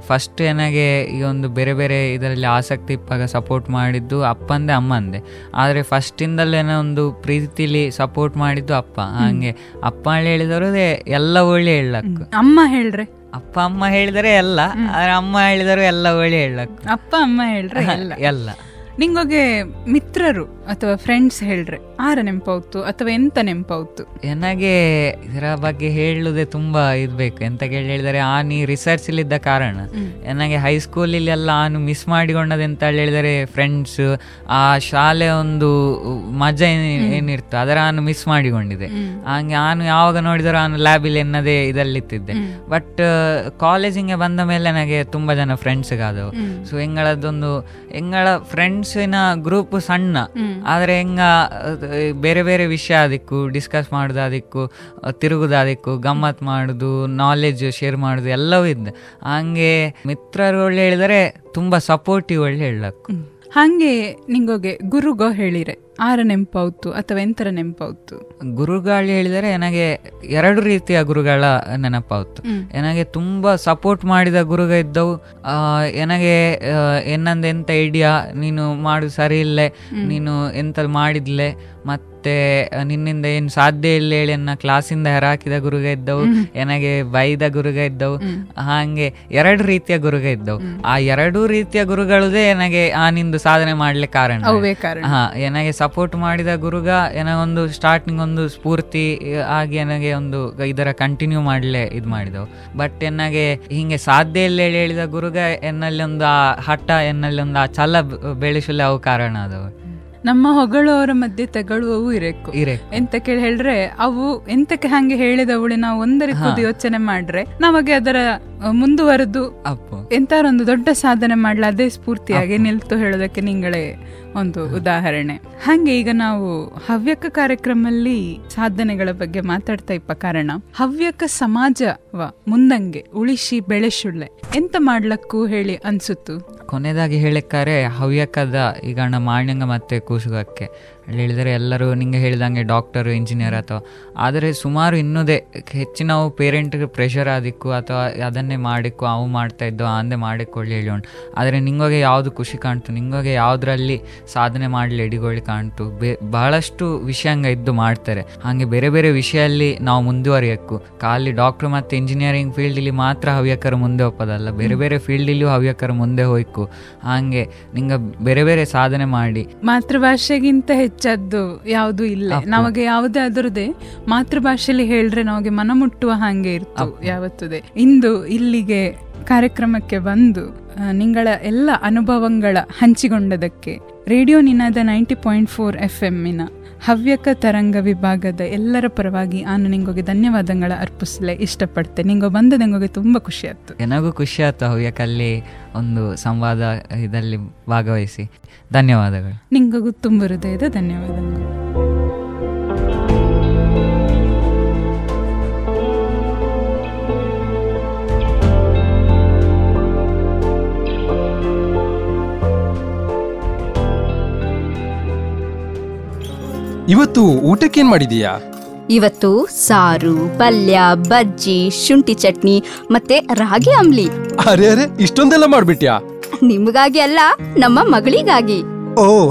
ಫಸ್ಟ್ ನನಗೆ ಈ ಒಂದು ಬೇರೆ ಬೇರೆ ಇದರಲ್ಲಿ ಆಸಕ್ತಿ ಇಪ್ಪಾಗ ಸಪೋರ್ಟ್ ಮಾಡಿದ್ದು ಅಪ್ಪಂದೆ ಅಮ್ಮಂದೆ. ಆದರೆ ಫಸ್ಟಿಂದಲೂ ಏನೋ ಒಂದು ಪ್ರೀತಿಲಿ ಸಪೋರ್ಟ್ ಮಾಡಿದ್ದು ಅಪ್ಪ. ಹಂಗೆ ಅಪ್ಪ ಹೇಳಿದವರು ಎಲ್ಲ ಒಳ್ಳೆ ಹೇಳಕ್ ಅಮ್ಮ ಹೇಳ್ರೆ? ಅಪ್ಪ ಅಮ್ಮ ಹೇಳಿದರೆ ಎಲ್ಲ ಆದ್ರೆ ಅಮ್ಮ ಹೇಳಿದರು ಎಲ್ಲ ಒಳ್ಳೆ ಹೇಳಕ್ ಅಪ್ಪ ಅಮ್ಮ ಹೇಳ್ರೆ ಎಲ್ಲ. ನಿಂಗೊಗೆ ಮಿತ್ರರು ಅಥವಾ ಫ್ರೆಂಡ್ಸ್ ಹೇಳ್ರೆ. ಆರ ನೆಂಪಾವ್ತು ಅಥವಾ ಎಂತ ನೆಂಪಾವ್ತು ನನಗೆ ಇದರ ಬಗ್ಗೆ ಹೇಳುದೇ ತುಂಬಾ ಇರ್ಬೇಕು. ಎಂತ ಕೇಳಿ ಹೇಳಿದರೆ ಆನಿ ರಿಸರ್ಚ್ ಇದ್ದ ಕಾರಣ. ನನಗೆ ಹೈಸ್ಕೂಲಲ್ಲಿ ಎಲ್ಲ ಆನು ಮಿಸ್ ಮಾಡಿಕೊಂಡದ್ದು ಅಂತ ಹೇಳಿದರೆ ಫ್ರೆಂಡ್ಸ್ ಆ ಶಾಲೆ ಒಂದು ಮಜಾ ಏನ್- ಏನಿರ್ತು ಅದರ ಆನು ಮಿಸ್ ಮಾಡಿಕೊಂಡಿದೆ. ಹಂಗೆ ನಾನು ಯಾವಾಗ ನೋಡಿದರೂ ನಾನು ಲ್ಯಾಬಲ್ಲಿ ಎನ್ನದೇ ಇದಲ್ಲಿತ್ತಿದ್ದೆ ಬಟ್ ಕಾಲೇಜಿಗೆ ಬಂದ ಮೇಲೆ ನನಗೆ ತುಂಬಾ ಜನ ಫ್ರೆಂಡ್ಸ್ ಆದವು ಸೊ ಎಂಗಳದೊಂದು ಎಂಗಳ ಫ್ರೆಂಡ್ಸಿನ ಗ್ರೂಪ್ ಸಣ್ಣ. ಆದ್ರೆ ಹೆಂಗ ಬೇರೆ ಬೇರೆ ವಿಷಯ ಅದಕ್ಕೂ ಡಿಸ್ಕಸ್ ಮಾಡುದು ಅದಕ್ಕೂ ಅಹ್, ತಿರುಗುದು ಅದಕ್ಕೂ ಗಮ್ಮತ್ ಮಾಡುದು ನಾಲೆಜ್ ಶೇರ್ ಮಾಡುದು ಎಲ್ಲವೂ ಇದ್ದ. ಹಂಗೆ ಮಿತ್ರರು ಒಳ್ಳೆ ಹೇಳಿದರೆ ತುಂಬಾ ಸಪೋರ್ಟಿವ್ ಒಳ್ಳೆ ಹೇಳಕ್ಕು ಹಂಗೆ ನಿಂಗೋಗೆ ಗುರುಗೋ ಹೇಳಿರೆ. ಆರ ನೆಂಪಾವ್ತು ಅಥವಾ ಎಂತರ ನೆಂಪಾವ್ತು ಗುರುಗಳು ಹೇಳಿದರೆ ನನಗೆ ಎರಡು ರೀತಿಯ ಗುರುಗಳ ನೆನಪಾವ್ತು ನನಗೆ ತುಂಬಾ ಸಪೋರ್ಟ್ ಮಾಡಿದ ಗುರುಗ ಇದ್ದವು. ನನಗೆ ಏನಂದ ಎಂತ ಐಡಿಯಾ ನೀನು ಮಾಡು ಸರಿ ಇಲ್ಲೇ ನೀನು ಎಂತ ಮಾಡಿದ್ಲೆ ಮತ್ತೆ ನಿನ್ನಿಂದ ಏನು ಸಾಧ್ಯ ಇಲ್ಲ ಹೇಳಿ ನನ್ನ ಕ್ಲಾಸಿಂದ ಹೆರಾಕಿದ ಗುರುಗ ಇದ್ದವು. ನನಗೆ ಬೈದ ಗುರುಗ ಇದ್ದವು. ಹಾಗೆ ಎರಡು ರೀತಿಯ ಗುರುಗ ಇದ್ದವು. ಆ ಎರಡೂ ರೀತಿಯ ಗುರುಗಳದೇ ನನಗೆ ಆ ನಿಂದು ಸಾಧನೆ ಮಾಡ್ಲಿಕ್ಕೆ ಕಾರಣ. ಹಾ ನನಗೆ ಸಪೋರ್ಟ್ ಮಾಡಿದ ಗುರುಗ ಒಂದು ಸ್ಟಾರ್ಟಿಂಗ್ ಒಂದು ಸ್ಫೂರ್ತಿ ಆಗಿ ನನಗೆ ಒಂದು ಇದರ ಕಂಟಿನ್ಯೂ ಮಾಡಲೇ ಇದು ಮಾಡಿದವು. ಬಟ್ ಎನ್ನಾಗೆ ಹಿಂಗೆ ಸಾಧ್ಯ ಇಲ್ಲ ಹೇಳಿ ಹೇಳಿದ ಗುರುಗ ಎನ್ನಲ್ಲಿ ಒಂದು ಆ ಹಠ ಎನ್ನಲ್ಲಿ ಒಂದು ಆ ಛಲ ಬೆಳೆಸಲು ಅವು ಕಾರಣ ಆದವು. ನಮ್ಮ ಹೊಗಳುವವರ ಮಧ್ಯೆ ತೆಗಳುವವು ಇರಬೇಕು ಇರೆ ಎಂತ ಕೇಳಿ ಹೇಳ್ರೆ ಅವು ಎಂತಕ್ಕೆ ಹಂಗೆ ಹೇಳಿದವಳು ನಾವು ಒಂದರಿ ಕೂದು ಯೋಚನೆ ಮಾಡ್ರೆ ನಮಗೆ ಅದರ ಮುಂದುವರೆದು ಅಪ್ಪು. ಎಂತಾರೊಂದು ದೊಡ್ಡ ಸಾಧನೆ ಮಾಡ್ಲ ಅದೇ ಸ್ಫೂರ್ತಿಯಾಗಿ ನಿಲ್ತು ಹೇಳೋದಕ್ಕೆ ನಿಂಗಳೇ ಒಂದು ಉದಾಹರಣೆ. ಹಾಗೆ ಈಗ ನಾವು ಹವ್ಯಕ ಕಾರ್ಯಕ್ರಮದಲ್ಲಿ ಸಾಧನೆಗಳ ಬಗ್ಗೆ ಮಾತಾಡ್ತಾ ಇಪ್ಪ ಕಾರಣ. ಹವ್ಯಕ ಸಮಾಜವ ಮುಂದಂಗೆ ಉಳಿಸಿ ಬೆಳೆಸುಳ್ಳೆ ಎಂತ ಮಾಡ್ಲಕ್ಕೂ ಹೇಳಿ ಅನ್ಸುತ್ತು? ಕೊನೆಯದಾಗಿ ಹೇಳಕ್ಕಾರೆ ಹವ್ಯಕದ ಈಗ ಮಾಣ್ಯಂಗ ಮತ್ತೆ ಕೂಸುಗಕ್ಕೆ. ಹೇಳಿದರೆ ಎಲ್ಲರೂ ನಿಂಗೆ ಹೇಳಿದಂಗೆ ಡಾಕ್ಟರ್, ಇಂಜಿನಿಯರ್ ಅಥವಾ ಆದರೆ ಸುಮಾರು ಇನ್ನೂದೇ ಹೆಚ್ಚಿನವು ಪೇರೆಂಟ್ಗೆ ಪ್ರೆಷರ್ ಆದಿಕ್ಕು ಅಥವಾ ಅದನ್ನೇ ಮಾಡಿಕ್ಕು, ಅವು ಮಾಡ್ತಾ ಇದ್ದೋ ಅಂದೇ ಮಾಡಿಕೊಳ್ಳಿ ಹೇಳಿ ಉಂಟು. ಆದರೆ ನಿಂಗೋಗೆ ಯಾವುದು ಖುಷಿ ಕಾಣ್ತು? ನಿಂಗೋಗೆ ಯಾವುದರಲ್ಲಿ ಸಾಧನೆ ಮಾಡಲಿ, ಎಡಿಗೊಳ್ಳಿ ಕಾಣ್ತು? ಬೇ, ಬಹಳಷ್ಟು ಹಂಗೆ ಇದ್ದು ಮಾಡ್ತಾರೆ. ಹಾಗೆ ಬೇರೆ ಬೇರೆ ವಿಷಯಲ್ಲಿ ನಾವು ಮುಂದುವರಿಯಕ್ಕೂ. ಖಾಲಿ ಡಾಕ್ಟ್ರು ಮತ್ತು ಇಂಜಿನಿಯರಿಂಗ್ ಫೀಲ್ಡಲ್ಲಿ ಮಾತ್ರ ಹವ್ಯಕರು ಮುಂದೆ ಒಪ್ಪದಲ್ಲ. ಬೇರೆ ಬೇರೆ ಫೀಲ್ಡಲ್ಲಿಯೂ ಹವ್ಯಕರು ಮುಂದೆ ಹೋಯ್ಕು. ಹಾಗೆ ನಿಂಗೆ ಬೇರೆ ಬೇರೆ ಸಾಧನೆ ಮಾಡಿ. ಮಾತೃಭಾಷೆಗಿಂತ ಹೆಚ್ಚದ್ದು ಯಾವುದು ಇಲ್ಲ. ನಮಗೆ ಯಾವುದೇ ಅದರದೇ ಮಾತೃಭಾಷೆಯಲ್ಲಿ ಹೇಳ್ರೆ ನಮಗೆ ಮನ ಮುಟ್ಟುವ ಹಾಗೆ ಇರ್ತು ಯಾವತ್ತದೆ. ಇಂದು ಇಲ್ಲಿಗೆ ಕಾರ್ಯಕ್ರಮಕ್ಕೆ ಬಂದು ನಿಂಗಳ ಎಲ್ಲ ಅನುಭವಗಳ ಹಂಚಿಕೊಂಡದಕ್ಕೆ radio Ninaada ninety point four F ಎಮ್ಮಿನ Havyaka ತರಂಗ ವಿಭಾಗದ ಎಲ್ಲರ ಪರವಾಗಿ ನಾನು ನಿಂಗೋಗೆ ಧನ್ಯವಾದಗಳ ಅರ್ಪಿಸಲೇ ಇಷ್ಟಪಡ್ತೆ ನಿಂಗೋ ಬಂದ ನಿಂಗೋಗೆ ತುಂಬ ಖುಷಿ ಆಯ್ತು. ನನಗೂ ಖುಷಿ ಆಯ್ತು ಹವ್ಯಕಲ್ಲಿ ಒಂದು ಸಂವಾದ ಇದರಲ್ಲಿ ಭಾಗವಹಿಸಿ. ಧನ್ಯವಾದಗಳು. ನಿಂಗೂ ತುಂಬ ಹೃದಯದ ಧನ್ಯವಾದಗಳು. ಇವತ್ತು ಊಟಕ್ಕೇನ್ ಮಾಡಿದೀಯಾ? ಇವತ್ತು ಸಾರು ಪಲ್ಯ ಬಜ್ಜಿ ಶುಂಠಿ ಚಟ್ನಿ ಮತ್ತೆ ರಾಗಿ ಅಂಬ್ಲಿ. ಅರೆ ಅರೆ ಇಷ್ಟೊಂದೆಲ್ಲ ಮಾಡ್ಬಿಟ್ಯಾ? ನಿಮಗಾಗಿ ಅಲ್ಲ ನಮ್ಮ ಮಗಳಿಗಾಗಿ. ಓ.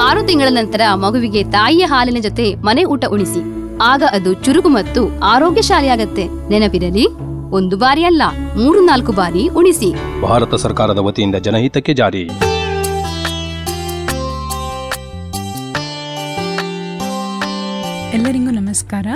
ಆರು ತಿಂಗಳ ನಂತರ ಮಗುವಿಗೆ ತಾಯಿಯ ಹಾಲಿನ ಜೊತೆ ಮನೆ ಊಟ ಉಣಿಸಿ. ಆಗ ಅದು ಚುರುಕು ಮತ್ತು ಆರೋಗ್ಯಶಾಲಿಯಾಗತ್ತೆ. ನೆನಪಿರಲಿ ಒಂದು ಬಾರಿ ಅಲ್ಲ ಮೂರು ನಾಲ್ಕು ಬಾರಿ ಉಣಿಸಿ. ಭಾರತ ಸರ್ಕಾರದ ವತಿಯಿಂದ ಜನಹಿತಕ್ಕೆ ಜಾರಿ. ಎಲ್ಲರಿಗೂ ನಮಸ್ಕಾರ.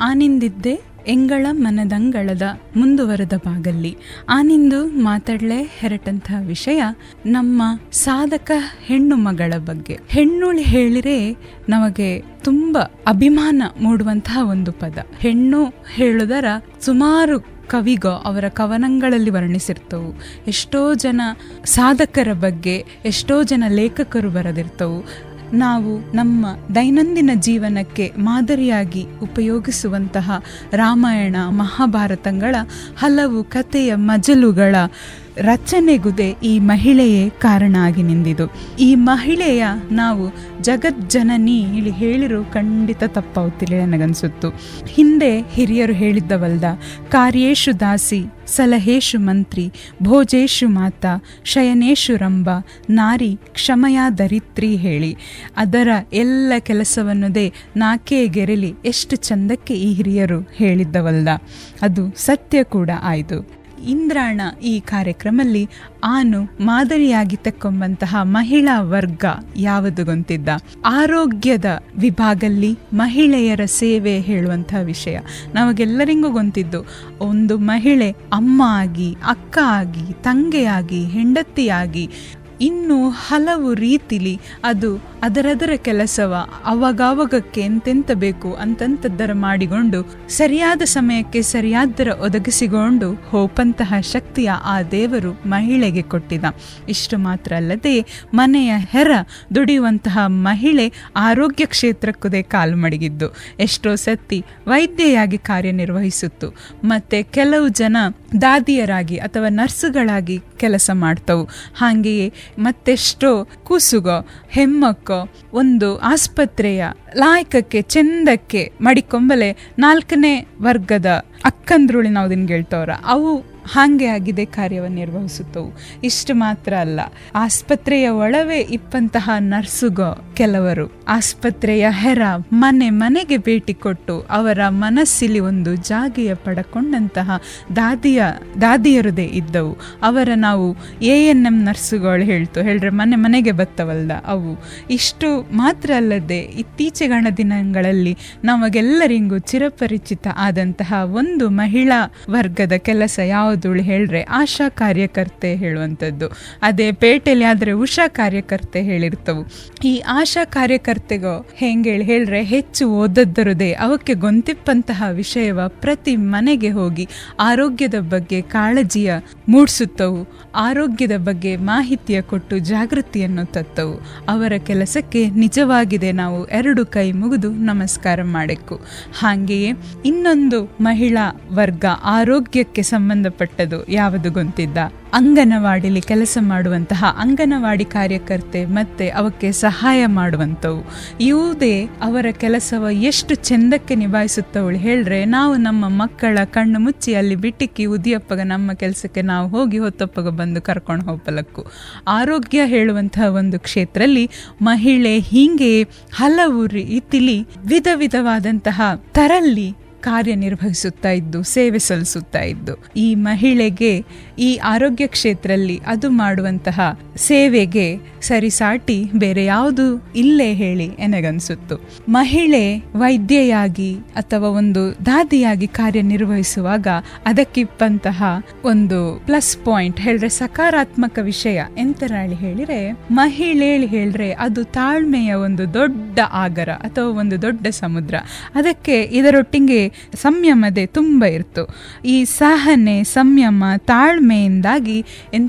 ಆನಿಂದಿದ್ದೆ ಎಂಗಳ ಮನದಂಗಳದ ಮುಂದುವರೆದ ಭಾಗಲ್ಲಿ. ಆನಿಂದು ಮಾತಾಡಲೇ ಹೆರಟಂತಹ ವಿಷಯ ನಮ್ಮ ಸಾಧಕ ಹೆಣ್ಣು ಮಗಳ ಬಗ್ಗೆ. ಹೆಣ್ಣುಳಿ ಹೇಳಿರೆ ನಮಗೆ ತುಂಬ ಅಭಿಮಾನ ಮೂಡುವಂತಹ ಒಂದು ಪದ. ಹೆಣ್ಣು ಹೇಳುದರ ಸುಮಾರು ಕವಿಗೋ ಅವರ ಕವನಗಳಲ್ಲಿ ವರ್ಣಿಸಿರ್ತವು. ಎಷ್ಟೋ ಜನ ಸಾಧಕರ ಬಗ್ಗೆ, ಎಷ್ಟೋ ಜನ ಲೇಖಕರು ಬರೆದಿರ್ತವು. ನಾವು ನಮ್ಮ ದೈನಂದಿನ ಜೀವನಕ್ಕೆ ಮಾದರಿಯಾಗಿ ಉಪಯೋಗಿಸುವಂತಹ ರಾಮಾಯಣ ಮಹಾಭಾರತಗಳ ಹಲವು ಕಥೆಯ ಮಜಲುಗಳ ರಚನೆಗುದೆ ಈ ಮಹಿಳೆಯೇ ಕಾರಣ ಆಗಿ ನಿಂದಿದು. ಈ ಮಹಿಳೆಯ ನಾವು ಜಗಜ್ಜನನಿ ಇಲ್ಲಿ ಹೇಳಿರೋ ಖಂಡಿತ ತಪ್ಪಾಗುತ್ತಿಲ್ಲ ನನಗನ್ಸುತ್ತು. ಹಿಂದೆ ಹಿರಿಯರು ಹೇಳಿದ್ದವಲ್ದ, ಕಾರ್ಯೇಶು ದಾಸಿ, ಸಲಹೇಶು ಮಂತ್ರಿ, ಭೋಜೇಶು ಮಾತಾ, ಶಯನೇಶು ರಂಭ, ನಾರಿ ಕ್ಷಮಯ ದರಿತ್ರಿ ಹೇಳಿ. ಅದರ ಎಲ್ಲ ಕೆಲಸವನ್ನುದೇ ನಾಕೇ ಗೆರೆಲಿ, ಎಷ್ಟು ಚಂದಕ್ಕೆ ಈ ಹಿರಿಯರು ಹೇಳಿದ್ದವಲ್ದ. ಅದು ಸತ್ಯ ಕೂಡ ಆಯಿತು. ಇಂದ್ರಾಣ ಈ ಕಾರ್ಯಕ್ರಮದಲ್ಲಿ ಆನು ಮಾದರಿಯಾಗಿ ತಕ್ಕೊಂಬಂತಹ ಮಹಿಳಾ ವರ್ಗ ಯಾವುದು ಗೊತ್ತಿದ್ದ ಆರೋಗ್ಯದ ವಿಭಾಗಲ್ಲಿ ಮಹಿಳೆಯರ ಸೇವೆ ಹೇಳುವಂತಹ ವಿಷಯ ನಮಗೆಲ್ಲರಿಗೂ ಗೊತ್ತಿದ್ದು, ಒಂದು ಮಹಿಳೆ ಅಮ್ಮ ಆಗಿ, ಅಕ್ಕ ಆಗಿ, ತಂಗೆಯಾಗಿ, ಹೆಂಡತಿಯಾಗಿ ಇನ್ನು ಹಲವು ರೀತಿಲಿ ಅದು ಅದರದರ ಕೆಲಸವ ಅವಾಗವಾಗಕ್ಕೆ ಎಂತೆಂತ ಬೇಕು ಅಂತಂತದ್ದರ ಮಾಡಿಕೊಂಡು ಸರಿಯಾದ ಸಮಯಕ್ಕೆ ಸರಿಯಾದರ ಒದಗಿಸಿಕೊಂಡು ಹೋಪಂತಹ ಶಕ್ತಿಯ ಆ ದೇವರು ಮಹಿಳೆಗೆ ಕೊಟ್ಟಿದ. ಇಷ್ಟು ಮಾತ್ರ ಅಲ್ಲದೆ ಮನೆಯ ಹೆರ ದುಡಿಯುವಂತಹ ಮಹಿಳೆ ಆರೋಗ್ಯ ಕ್ಷೇತ್ರಕ್ಕುದೇ ಕಾಲು ಮಡಗಿದ್ದು. ಎಷ್ಟೋ ಸತ್ತಿ ವೈದ್ಯೆಯಾಗಿ ಕಾರ್ಯನಿರ್ವಹಿಸುತ್ತು. ಮತ್ತು ಕೆಲವು ಜನ ದಾದಿಯರಾಗಿ ಅಥವಾ ನರ್ಸುಗಳಾಗಿ ಕೆಲಸ ಮಾಡ್ತವು. ಹಾಗೆಯೇ ಮತ್ತೆಷ್ಟೋ ಕೂಸುಗೋ, ಹೆಮ್ಮಕ್ಕೋ, ಒಂದು ಆಸ್ಪತ್ರೆಯ ಲಾಯಕಕ್ಕೆ, ಚೆಂದಕ್ಕೆ ಮಡಿಕೊಂಬಲೆ ನಾಲ್ಕನೇ ವರ್ಗದ ಅಕ್ಕಂದ್ರುಳಿ ನಾವು ದಿನ ಹೇಳ್ತವ್ರ ಅವು ಹಾಗೆ ಆಗಿದೆ ಕಾರ್ಯವನ್ನು ನಿರ್ವಹಿಸುತ್ತವು. ಇಷ್ಟು ಮಾತ್ರ ಅಲ್ಲ. ಆಸ್ಪತ್ರೆಯ ಒಳವೇ ಇಪ್ಪಂತಹ ನರ್ಸುಗೋ ಕೆಲವರು. ಆಸ್ಪತ್ರೆಯ ಹೆರ ಮನೆ ಮನೆಗೆ ಭೇಟಿ ಕೊಟ್ಟು ಅವರ ಮನಸ್ಸಿಲಿ ಒಂದು ಜಾಗೆಯ ಪಡಕೊಂಡಂತಹ ದಾದಿಯ, ದಾದಿಯರದೇ ಇದ್ದವು. ಅವರ ನಾವು ಎ ಎನ್ ಎಂ ನರ್ಸುಗಳು ಹೇಳ್ತು. ಹೇಳ್ರೆ ಮನೆ ಮನೆಗೆ ಬತ್ತವಲ್ದ ಅವು. ಇಷ್ಟು ಮಾತ್ರ ಅಲ್ಲದೆ ಇತ್ತೀಚೆಗಣ ದಿನಗಳಲ್ಲಿ ನಮಗೆಲ್ಲರಿಗೂ ಚಿರಪರಿಚಿತ ಆದಂತಹ ಒಂದು ಮಹಿಳಾ ವರ್ಗದ ಕೆಲಸ ಯಾವುದು? ಹೇಳ್ರೆ ಆಶಾ ಕಾರ್ಯಕರ್ತೆ ಹೇಳುವಂಥದ್ದು. ಅದೇ ಪೇಟೆಯಲ್ಲಿ ಆದರೆ ಉಷಾ ಕಾರ್ಯಕರ್ತೆ ಹೇಳಿರ್ತವು. ಈ ಆಶಾ ಕಾರ್ಯಕರ್ತೆಗೋ ಹೆಂಗೆ ಹೇಳ್ರೆ ಹೆಚ್ಚು ಓದದ್ದರದೇ ಅವಕ್ಕೆ ಗೊಂತಿಪ್ಪಂತಹ ವಿಷಯವ ಪ್ರತಿ ಮನೆಗೆ ಹೋಗಿ ಆರೋಗ್ಯದ ಬಗ್ಗೆ ಕಾಳಜಿಯ ಮೂಡಿಸುತ್ತವು. ಆರೋಗ್ಯದ ಬಗ್ಗೆ ಮಾಹಿತಿಯ ಕೊಟ್ಟು ಜಾಗೃತಿಯನ್ನು ತತ್ತವು. ಅವರ ಕೆಲಸಕ್ಕೆ ನಿಜವಾಗಿದೆ ನಾವು ಎರಡು ಕೈ ಮುಗಿದು ನಮಸ್ಕಾರ ಮಾಡಬೇಕು ಹಾಗೆಯೇ ಇನ್ನೊಂದು ಮಹಿಳಾ ವರ್ಗ ಆರೋಗ್ಯಕ್ಕೆ ಸಂಬಂಧಪಟ್ಟ ಇಷ್ಟಪಟ್ಟದು ಯಾವುದು ಗೊಂತಿದ್ದ ಅಂಗನವಾಡಿಲಿ ಕೆಲಸ ಮಾಡುವಂತಹ ಅಂಗನವಾಡಿ ಕಾರ್ಯಕರ್ತೆ ಮತ್ತೆ ಅವಕ್ಕೆ ಸಹಾಯ ಮಾಡುವಂಥವು. ಇವುದೇ ಅವರ ಕೆಲಸವ ಎಷ್ಟು ಚೆಂದಕ್ಕೆ ನಿಭಾಯಿಸುತ್ತವಳು ಹೇಳ್ರೆ, ನಾವು ನಮ್ಮ ಮಕ್ಕಳ ಕಣ್ಣು ಮುಚ್ಚಿ ಅಲ್ಲಿ ಬಿಟ್ಟಿಕ್ಕಿ ಉದಿಯಪ್ಪಗ ನಮ್ಮ ಕೆಲಸಕ್ಕೆ ನಾವು ಹೋಗಿ ಹೊತ್ತಪ್ಪಗ ಬಂದು ಕರ್ಕೊಂಡು ಹೋಗಲಕ್ಕು ಆರೋಗ್ಯ ಹೇಳುವಂತಹ ಒಂದು ಕ್ಷೇತ್ರದಲ್ಲಿ ಮಹಿಳೆ ಹೀಗೆ ಹಲವು ರೀತಿಲಿ ವಿಧ ವಿಧವಾದಂತಹ ತರಲ್ಲಿ ಕಾರ್ಯನಿರ್ವಹಿಸುತ್ತಾ ಇದ್ದು, ಸೇವೆ ಸಲ್ಲಿಸುತ್ತಾ ಇದ್ದು, ಈ ಮಹಿಳೆಗೆ ಈ ಆರೋಗ್ಯ ಕ್ಷೇತ್ರದಲ್ಲಿ ಅದು ಮಾಡುವಂತಹ ಸೇವೆಗೆ ಸರಿಸಾಟಿ ಬೇರೆ ಯಾವುದು ಇಲ್ಲೇ ಹೇಳಿ ಎನಗನ್ಸುತ್ತು. ಮಹಿಳೆ ವೈದ್ಯೆಯಾಗಿ ಅಥವಾ ಒಂದು ದಾದಿಯಾಗಿ ಕಾರ್ಯನಿರ್ವಹಿಸುವಾಗ ಅದಕ್ಕಿಪ್ಪಂತಹ ಒಂದು ಪ್ಲಸ್ ಪಾಯಿಂಟ್ ಹೇಳಿದ್ರೆ ಸಕಾರಾತ್ಮಕ ವಿಷಯ ಎಂತರಾಳಿ ಹೇಳಿದ್ರೆ ಮಹಿಳೆ ಹೇಳಿದ್ರೆ ಅದು ತಾಳ್ಮೆಯ ಒಂದು ದೊಡ್ಡ ಆಗರ ಅಥವಾ ಒಂದು ದೊಡ್ಡ ಸಮುದ್ರ. ಅದಕ್ಕೆ ಇದರೊಟ್ಟಿಗೆ ಸಂಯಮದೆ ತುಂಬ ಇರ್ತು. ಈ ಸಹನೆ, ಸಂಯಮ, ತಾಳ್ಮೆಯಿಂದಾಗಿ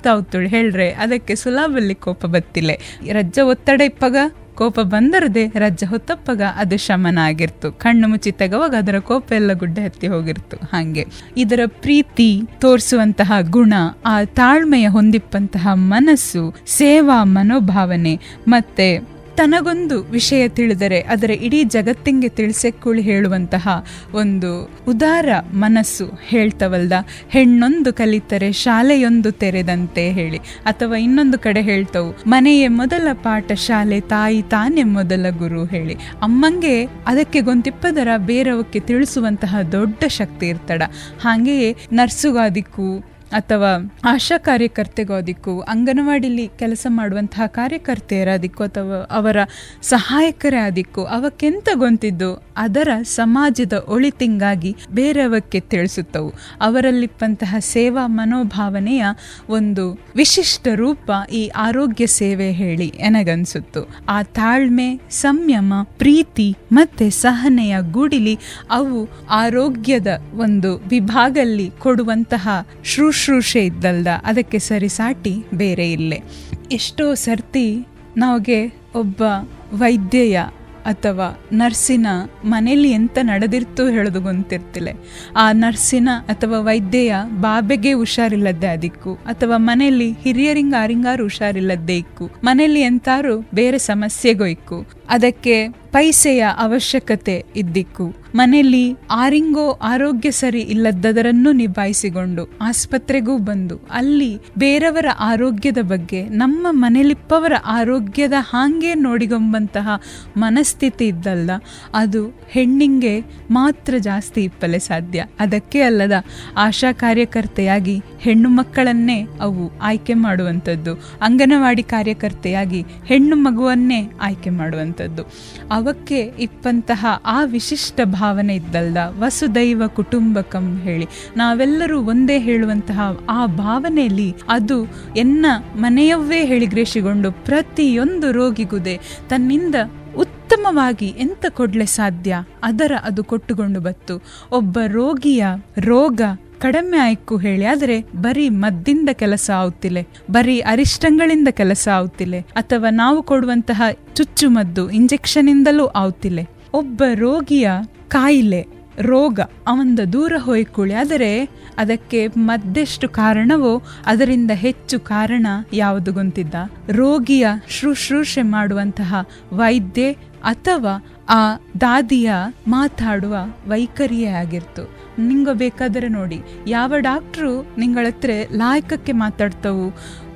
ಅವತ್ತುಳು ಹೇಳ್ರೆ, ಅದಕ್ಕೆ ಸುಲಭಲ್ಲಿ ಕೋಪ ಬತ್ತಿಲೆ. ರಜ್ಜ ಒತ್ತಡ ಇಪ್ಪಗ, ಕೋಪ ಬಂದರದೆ ರಜ್ಜ ಹೊತ್ತಪ್ಪಗ ಅದು ಶಮನ ಆಗಿರ್ತು ಕಣ್ಣು ಮುಚ್ಚಿ ತೆಗವಾಗ ಅದರ ಕೋಪ ಎಲ್ಲ ಗುಡ್ಡೆ ಹತ್ತಿ ಹೋಗಿರ್ತು, ಹಾಗೆ. ಇದರ ಪ್ರೀತಿ ತೋರಿಸುವಂತಹ ಗುಣ, ಆ ತಾಳ್ಮೆಯ ಹೊಂದಿಪ್ಪಂತಹ ಮನಸ್ಸು ಸೇವಾ ಮನೋಭಾವನೆ, ಮತ್ತೆ ತನಗೊಂದು ವಿಷಯ ತಿಳಿದರೆ ಅದರ ಇಡೀ ಜಗತ್ತಿಗೆ ತಿಳಿಸೆಕ್ಕುಳಿ ಹೇಳುವಂತಹ ಒಂದು ಉದಾರ ಮನಸ್ಸು ಹೇಳ್ತವಲ್ದ, ಹೆಣ್ಣೊಂದು ಕಲಿತರೆ ಶಾಲೆಯೊಂದು ತೆರೆದಂತೆ ಹೇಳಿ. ಅಥವಾ ಇನ್ನೊಂದು ಕಡೆ ಹೇಳ್ತವು, ಮನೆಯೇ ಮೊದಲ ಪಾಠ ಶಾಲೆ ತಾಯಿ ತಾನೇ ಮೊದಲ ಗುರು ಹೇಳಿ. ಅಮ್ಮಂಗೆ ಅದಕ್ಕೆ ಗೊಂತಿಪ್ಪದರ ಬೇರವಕ್ಕೆ ತಿಳಿಸುವಂತಹ ದೊಡ್ಡ ಶಕ್ತಿ ಇರ್ತಡ ಹಾಗೆಯೇ ನರ್ಸುಗಾದಿಕ್ಕೂ ಅಥವಾ ಆಶಾ ಕಾರ್ಯಕರ್ತೆಗೋದಿಕ್ಕೂ ಅಂಗನವಾಡಿಲಿ ಕೆಲಸ ಮಾಡುವಂತಹ ಕಾರ್ಯಕರ್ತೆಯರಾದಿಕ್ಕೂ ಅಥವಾ ಅವರ ಸಹಾಯಕರೇ ಆದಿಕ್ಕೂ ಅವಕ್ಕೆಂತ ಗೊಂತಿದ್ದು ಅದರ ಸಮಾಜದ ಒಳಿತಿಂಗಾಗಿ ಬೇರೆಯವಕ್ಕೆ ತಿಳಿಸುತ್ತವು. ಅವರಲ್ಲಿಪ್ಪಂತಹ ಸೇವಾ ಮನೋಭಾವನೆಯ ಒಂದು ವಿಶಿಷ್ಟ ರೂಪ ಈ ಆರೋಗ್ಯ ಸೇವೆ ಹೇಳಿ ಎನಗನ್ಸುತ್ತು. ಆ ತಾಳ್ಮೆ, ಸಂಯಮ, ಪ್ರೀತಿ ಮತ್ತೆ ಸಹನೆಯ ಗುಡಿಲಿ ಅವು ಆರೋಗ್ಯದ ಒಂದು ವಿಭಾಗಲ್ಲಿ ಕೊಡುವಂತಹ ಶುಶ್ರೂಷೆ ಇದ್ದಲ್ದ, ಅದಕ್ಕೆ ಸರಿಸಾಟಿ ಬೇರೆ ಇಲ್ಲೇ. ಎಷ್ಟೋ ಸರ್ತಿ ನಮಗೆ ಒಬ್ಬ ವೈದ್ಯೆಯ ಅಥವಾ ನರ್ಸಿನ ಮನೆಯಲ್ಲಿ ಎಂತ ನಡೆದಿರ್ತು ಹೇಳೋದು ಗೊತ್ತಿರ್ತಿಲ್ಲ. ಆ ನರ್ಸಿನ ಅಥವಾ ವೈದ್ಯೆಯ ಬಾಬೆಗೆ ಹುಷಾರಿಲ್ಲದ್ದೇ ಅದಕ್ಕೂ, ಅಥವಾ ಮನೆಯಲ್ಲಿ ಹಿರಿಯರಿಂಗ ಆರಿಂಗಾರು ಹುಷಾರಿಲ್ಲದ್ದೇ ಇಕ್ಕು ಮನೆಯಲ್ಲಿ ಎಂತಾರು ಬೇರೆ ಸಮಸ್ಯೆಗೋ ಇಕ್ಕು. ಅದಕ್ಕೆ ಪೈಸೆಯ ಅವಶ್ಯಕತೆ ಇದ್ದಿಕ್ಕು. ಮನೆಯಲ್ಲಿ ಆರಿಂಗೋ ಆರೋಗ್ಯ ಸರಿ ಇಲ್ಲದದರನ್ನು ನಿಭಾಯಿಸಿಕೊಂಡು ಆಸ್ಪತ್ರೆಗೂ ಬಂದು. ಅಲ್ಲಿ ಬೇರೆಯವರ ಆರೋಗ್ಯದ ಬಗ್ಗೆ, ನಮ್ಮ ಮನೆಯಲ್ಲಿಪ್ಪವರ ಆರೋಗ್ಯದ ಹಾಗೆ ನೋಡಿಗೊಂಬಂತಹ ಮನಸ್ಥಿತಿ ಇದ್ದಲ್ಲ, ಅದು ಹೆಣ್ಣಿಂಗೆ ಮಾತ್ರ ಜಾಸ್ತಿ ಇಪ್ಪಲೆ ಸಾಧ್ಯ. ಅದಕ್ಕೆ ಅಲ್ಲದ ಆಶಾ ಕಾರ್ಯಕರ್ತೆಯಾಗಿ ಹೆಣ್ಣು ಮಕ್ಕಳನ್ನೇ ಅವು ಆಯ್ಕೆ ಮಾಡುವಂಥದ್ದು. ಅಂಗನವಾಡಿ ಕಾರ್ಯಕರ್ತೆಯಾಗಿ ಹೆಣ್ಣು ಮಗುವನ್ನೇ ಆಯ್ಕೆ ಮಾಡುವಂಥದ್ದು. ಅವಕ್ಕೆ ಇಪ್ಪಂತಹ ಆ ವಿಶಿಷ್ಟ ಭಾವನೆ ಇದ್ದಲ್ದ ವಸುದೈವ ಕುಟುಂಬಕಂ ಹೇಳಿ. ನಾವೆಲ್ಲರೂ ಒಂದೇ ಹೇಳುವಂತಹ ಆ ಭಾವನೆಯಲ್ಲಿ ಅದು ಎನ್ನ ಮನೆಯವೇ ಹೇಳಿಗ್ರೇಶಿಗೊಂಡು ಪ್ರತಿಯೊಂದು ರೋಗಿಗುದೆ ತನ್ನಿಂದ ಉತ್ತಮವಾಗಿ ಎಂತ ಕೊಡ್ಲೆ ಸಾಧ್ಯ ಅದರ ಅದು ಕೊಟ್ಟುಕೊಂಡು ಬತ್ತು. ಒಬ್ಬ ರೋಗಿಯ ರೋಗ ಕಡಿಮೆ ಆಯ್ಕು ಹೇಳಿ, ಆದರೆ ಬರೀ ಮದ್ದಿಂದ ಕೆಲಸ ಆಗುತ್ತಿಲ್ಲ, ಬರೀ ಅರಿಷ್ಟಗಳಿಂದ ಕೆಲಸ ಆಗುತ್ತಿಲ್ಲ, ಅಥವಾ ನಾವು ಕೊಡುವಂತಹ ಚುಚ್ಚುಮದ್ದು ಇಂಜೆಕ್ಷನ್ ಇಂದಲೂ ಆಗುತ್ತಿಲ್ಲ. ಒಬ್ಬ ರೋಗಿಯ ಕಾಯಿಲೆ, ರೋಗ ಅವಂದ ದೂರ ಹೋಯ್ಕೊಳ್ಳಿ ಆದರೆ ಅದಕ್ಕೆ ಮದ್ದೆಷ್ಟು ಕಾರಣವೋ ಅದರಿಂದ ಹೆಚ್ಚು ಕಾರಣ ಯಾವುದು ಗೊತ್ತಿದ್ದ ರೋಗಿಯ ಶುಶ್ರೂಷೆ ಮಾಡುವಂತಹ ವೈದ್ಯೆ ಅಥವಾ ಆ ದಾದಿಯ ಮಾತಾಡುವ ವೈಖರಿಯೇ ಆಗಿರ್ತು. ನಿಂಗ ಬೇಕಾದರೆ ನೋಡಿ. ಯಾವ ಡಾಕ್ಟ್ರು ನಿಂಗಳತ್ರ ಲಾಯಕಕ್ಕೆ ಮಾತಾಡ್ತವು,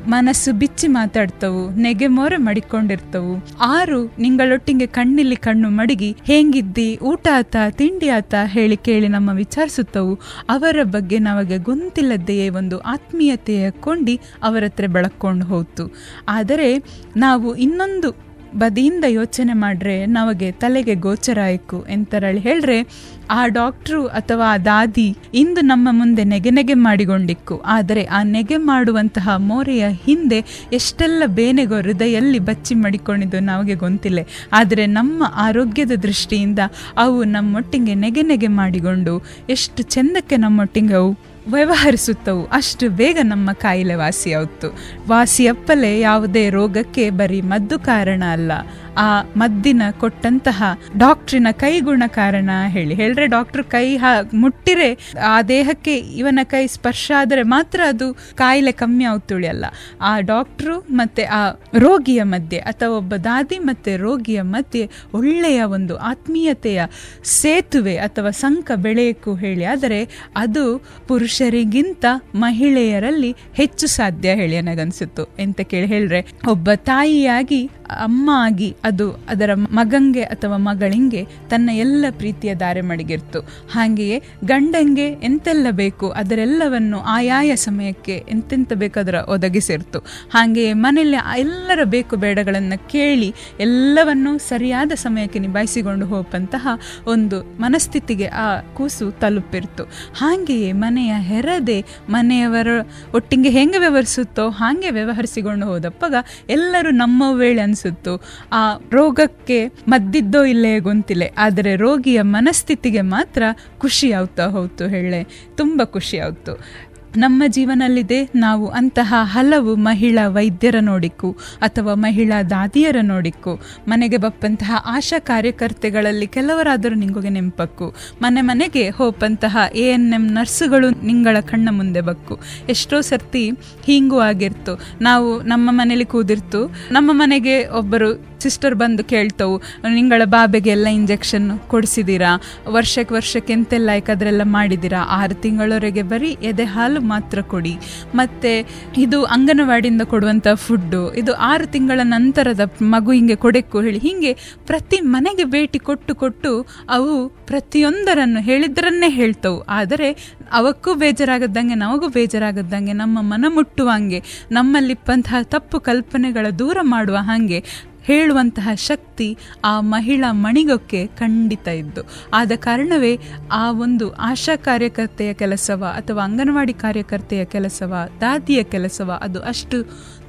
ಮನಸ್ಸು ಬಿಚ್ಚಿ ಮಾತಾಡ್ತವು, ನೆಗೆ ಮೊರೆ ಮಡಿಕೊಂಡಿರ್ತವು. ಆರು ನಿಂಗಳೊಟ್ಟಿಗೆ ಕಣ್ಣಿಲ್ಲಿ ಕಣ್ಣು ಮಡಗಿ, ಹೇಗಿದ್ದಿ? ಊಟ ಆತ, ತಿಂಡಿ ಆತ? ಹೇಳಿ ಕೇಳಿ ನಮ್ಮ ವಿಚಾರಿಸುತ್ತವು. ಅವರ ಬಗ್ಗೆ ನಮಗೆ ಗೊಂತಿಲ್ಲದೆಯೇ ಒಂದು ಆತ್ಮೀಯತೆಯ ಕೊಂಡಿ ಅವರತ್ರ ಬೆಳಕೊಂಡು ಹೋಯ್ತು ಆದರೆ ನಾವು ಇನ್ನೊಂದು ಬದಿಯಿಂದ ಯೋಚನೆ ಮಾಡ್ರೆ ನಮಗೆ ತಲೆಗೆ ಗೋಚರ ಆಯ್ಕು ಎಂತರಳಿ ಹೇಳ್ರೆ, ಆ ಡಾಕ್ಟ್ರು ಅಥವಾ ಆ ದಾದಿ ಇಂದು ನಮ್ಮ ಮುಂದೆ ನೆಗೆ ನೆಗೆ ಮಾಡಿಕೊಂಡಿಕ್ಕು ಆದರೆ ಆ ನೆಗೆ ಮಾಡುವಂತಹ ಮೋರೆಯ ಹಿಂದೆ ಎಷ್ಟೆಲ್ಲ ಬೇನೆಗೋ ಹೃದಯಲ್ಲಿ ಬಚ್ಚಿ ಮಾಡಿಕೊಂಡಿದ್ದು ನಮಗೆ ಗೊತ್ತಿಲ್ಲ ಆದರೆ ನಮ್ಮ ಆರೋಗ್ಯದ ದೃಷ್ಟಿಯಿಂದ ಅವು ನಮ್ಮೊಟ್ಟಿಗೆ ನೆಗೆ ನೆಗೆ ಮಾಡಿಕೊಂಡು ಎಷ್ಟು ಚೆಂದಕ್ಕೆ ನಮ್ಮೊಟ್ಟಿಗೆ ಅವು ವ್ಯವಹರಿಸುತ್ತವು. ಅಷ್ಟು ಬೇಗ ನಮ್ಮ ಕಾಯಿಲೆ ವಾಸಿಯಾಯಿತು ವಾಸಿಯಪ್ಪಲೆ ಯಾವುದೇ ರೋಗಕ್ಕೆ ಬರೀ ಮದ್ದು ಕಾರಣ ಅಲ್ಲ. ಆ ಮದ್ದಿನ ಕೊಟ್ಟಂತಹ ಡಾಕ್ಟ್ರಿನ ಕೈಗುಣ ಕಾರಣ ಹೇಳಿ. ಹೇಳ್ರೆ ಡಾಕ್ಟರ್ ಕೈ ಮುಟ್ಟಿರೆ ಆ ದೇಹಕ್ಕೆ ಇವನ ಕೈ ಸ್ಪರ್ಶ ಆದರೆ ಮಾತ್ರ ಅದು ಕಾಯಿಲೆ ಕಮ್ಮಿ ಆಗ್ತುಳಿಯಲ್ಲ ಆ ಡಾಕ್ಟ್ರು ಮತ್ತೆ ಆ ರೋಗಿಯ ಮಧ್ಯೆ ಅಥವಾ ಒಬ್ಬ ದಾದಿ ಮತ್ತೆ ರೋಗಿಯ ಮಧ್ಯೆ ಒಳ್ಳೆಯ ಒಂದು ಆತ್ಮೀಯತೆಯ ಸೇತುವೆ ಅಥವಾ ಸಂಕ ಬೆಳೆಯಕ್ಕೂ ಹೇಳಿ. ಆದರೆ ಅದು ಪುರುಷರಿಗಿಂತ ಮಹಿಳೆಯರಲ್ಲಿ ಹೆಚ್ಚು ಸಾಧ್ಯ ಹೇಳಿ ನನಗನ್ಸಿತ್ತು. ಎಂತ ಕೇಳಿ ಹೇಳ್ರೆ, ಒಬ್ಬ ತಾಯಿಯಾಗಿ ಅಮ್ಮ ಆಗಿ ಅದು ಅದರ ಮಗಂಗೆ ಅಥವಾ ಮಗಳಿಂಗೆ ತನ್ನ ಎಲ್ಲ ಪ್ರೀತಿಯ ದಾರೆ ಮಡಗಿರ್ತು. ಹಾಗೆಯೇ ಗಂಡಂಗೆ ಎಂತೆಲ್ಲ ಬೇಕು, ಅದರೆಲ್ಲವನ್ನು ಆಯಾಯ ಸಮಯಕ್ಕೆ ಎಂತೆಂತ ಅದರ ಒದಗಿಸಿರ್ತು. ಹಾಗೆಯೇ ಮನೆಯಲ್ಲಿ ಎಲ್ಲರ ಬೇಕು ಬೇಡಗಳನ್ನು ಕೇಳಿ ಎಲ್ಲವನ್ನು ಸರಿಯಾದ ಸಮಯಕ್ಕೆ ನಿಭಾಯಿಸಿಕೊಂಡು ಹೋಗಂತಹ ಒಂದು ಮನಸ್ಥಿತಿಗೆ ಆ ಕೂಸು ತಲುಪಿರ್ತು. ಹಾಗೆಯೇ ಮನೆಯ ಹೆರದೆ ಮನೆಯವರ ಒಟ್ಟಿಗೆ ಹೆಂಗೆ ವ್ಯವಹರಿಸುತ್ತೋ ಹಾಗೆ ವ್ಯವಹರಿಸಿಕೊಂಡು ಹೋದಪ್ಪಾಗ ಎಲ್ಲರೂ ನಮ್ಮ ವೇಳೆ ಅನಿಸುತ್ತು ಆ ರೋಗಕ್ಕೆ ಮದ್ದಿದ್ದೋ ಇಲ್ಲೇ ಗೊಂತಿಲೆ ಆದರೆ ರೋಗಿಯ ಮನಸ್ಥಿತಿಗೆ ಮಾತ್ರ ಖುಷಿ ಆಗ್ತಾ ಹೋಯ್ತು ಹೇಳೆ. ತುಂಬ ಖುಷಿ ಆಯ್ತು ನಮ್ಮ ಜೀವನಲ್ಲಿದೆ, ನಾವು ಅಂತಹ ಹಲವು ಮಹಿಳಾ ವೈದ್ಯರ ನೋಡಿಕ್ಕು ಅಥವಾ ಮಹಿಳಾ ದಾದಿಯರ ನೋಡಿಕ್ಕು. ಮನೆಗೆ ಬಪ್ಪಂತಹ ಆಶಾ ಕಾರ್ಯಕರ್ತೆಗಳಲ್ಲಿ ಕೆಲವರಾದರೂ ನಿಂಗೊಗೆ ನೆಂಪಕ್ಕು. ಮನೆ ಮನೆಗೆ ಹೋಪಂತಹ ಎ ಎನ್ ಎಂ ನರ್ಸುಗಳು ನಿಂಗಳ ಕಣ್ಣ ಮುಂದೆ ಬಕ್ಕು. ಎಷ್ಟೋ ಸರ್ತಿ ಹೀಗೂ ಆಗಿರ್ತು. ನಾವು ನಮ್ಮ ಮನೇಲಿ ಕೂದಿರ್ತು. ನಮ್ಮ ಮನೆಗೆ ಒಬ್ಬರು ಸಿಸ್ಟರ್ ಬಂದು ಕೇಳ್ತವು, ನಿಂಗಳ ಬಾಬೆಗೆ ಎಲ್ಲ ಇಂಜೆಕ್ಷನ್ ಕೊಡಿಸಿದ್ದೀರಾ ವರ್ಷಕ್ಕೆ ವರ್ಷಕ್ಕೆ ಎಂತೆಲ್ಲ ಅದರೆಲ್ಲ ಮಾಡಿದ್ದೀರಾ ಆರು ತಿಂಗಳವರೆಗೆ ಬರೀ ಎದೆ ಹಾಲು ಮಾತ್ರ ಕೊಡಿ. ಮತ್ತು ಇದು ಅಂಗನವಾಡಿಯಿಂದ ಕೊಡುವಂಥ ಫುಡ್ಡು ಇದು ಆರು ತಿಂಗಳ ನಂತರದ ಮಗು ಹಿಂಗೆ ಕೊಡಕ್ಕು ಹೇಳಿ, ಹೀಗೆ ಪ್ರತಿ ಮನೆಗೆ ಭೇಟಿ ಕೊಟ್ಟು ಕೊಟ್ಟು ಅವು ಪ್ರತಿಯೊಂದರನ್ನು ಹೇಳಿದ್ರನ್ನೇ ಹೇಳ್ತವು. ಆದರೆ ಅವಕ್ಕೂ ಬೇಜಾರಾಗದ್ದಂಗೆ, ನಮಗೂ ಬೇಜಾರಾಗದ್ದಂಗೆ, ನಮ್ಮ ಮನ ಮುಟ್ಟುವಂಗೆ ನಮ್ಮಲ್ಲಿಪ್ಪಂತಹ ತಪ್ಪು ಕಲ್ಪನೆಗಳ ದೂರ ಮಾಡುವ ಹಾಗೆ ಹೇಳುವಂತಹ ಶಕ್ತಿ ಆ ಮಹಿಳಾ ಮಣಿಗೊಕ್ಕೆ ಖಂಡಿತ ಇದ್ದು. ಆದ ಕಾರಣವೇ ಆ ಒಂದು ಆಶಾ ಕಾರ್ಯಕರ್ತೆಯ ಕೆಲಸವ ಅಥವಾ ಅಂಗನವಾಡಿ ಕಾರ್ಯಕರ್ತೆಯ ಕೆಲಸವ, ದಾದಿಯ ಕೆಲಸವ ಅದು ಅಷ್ಟು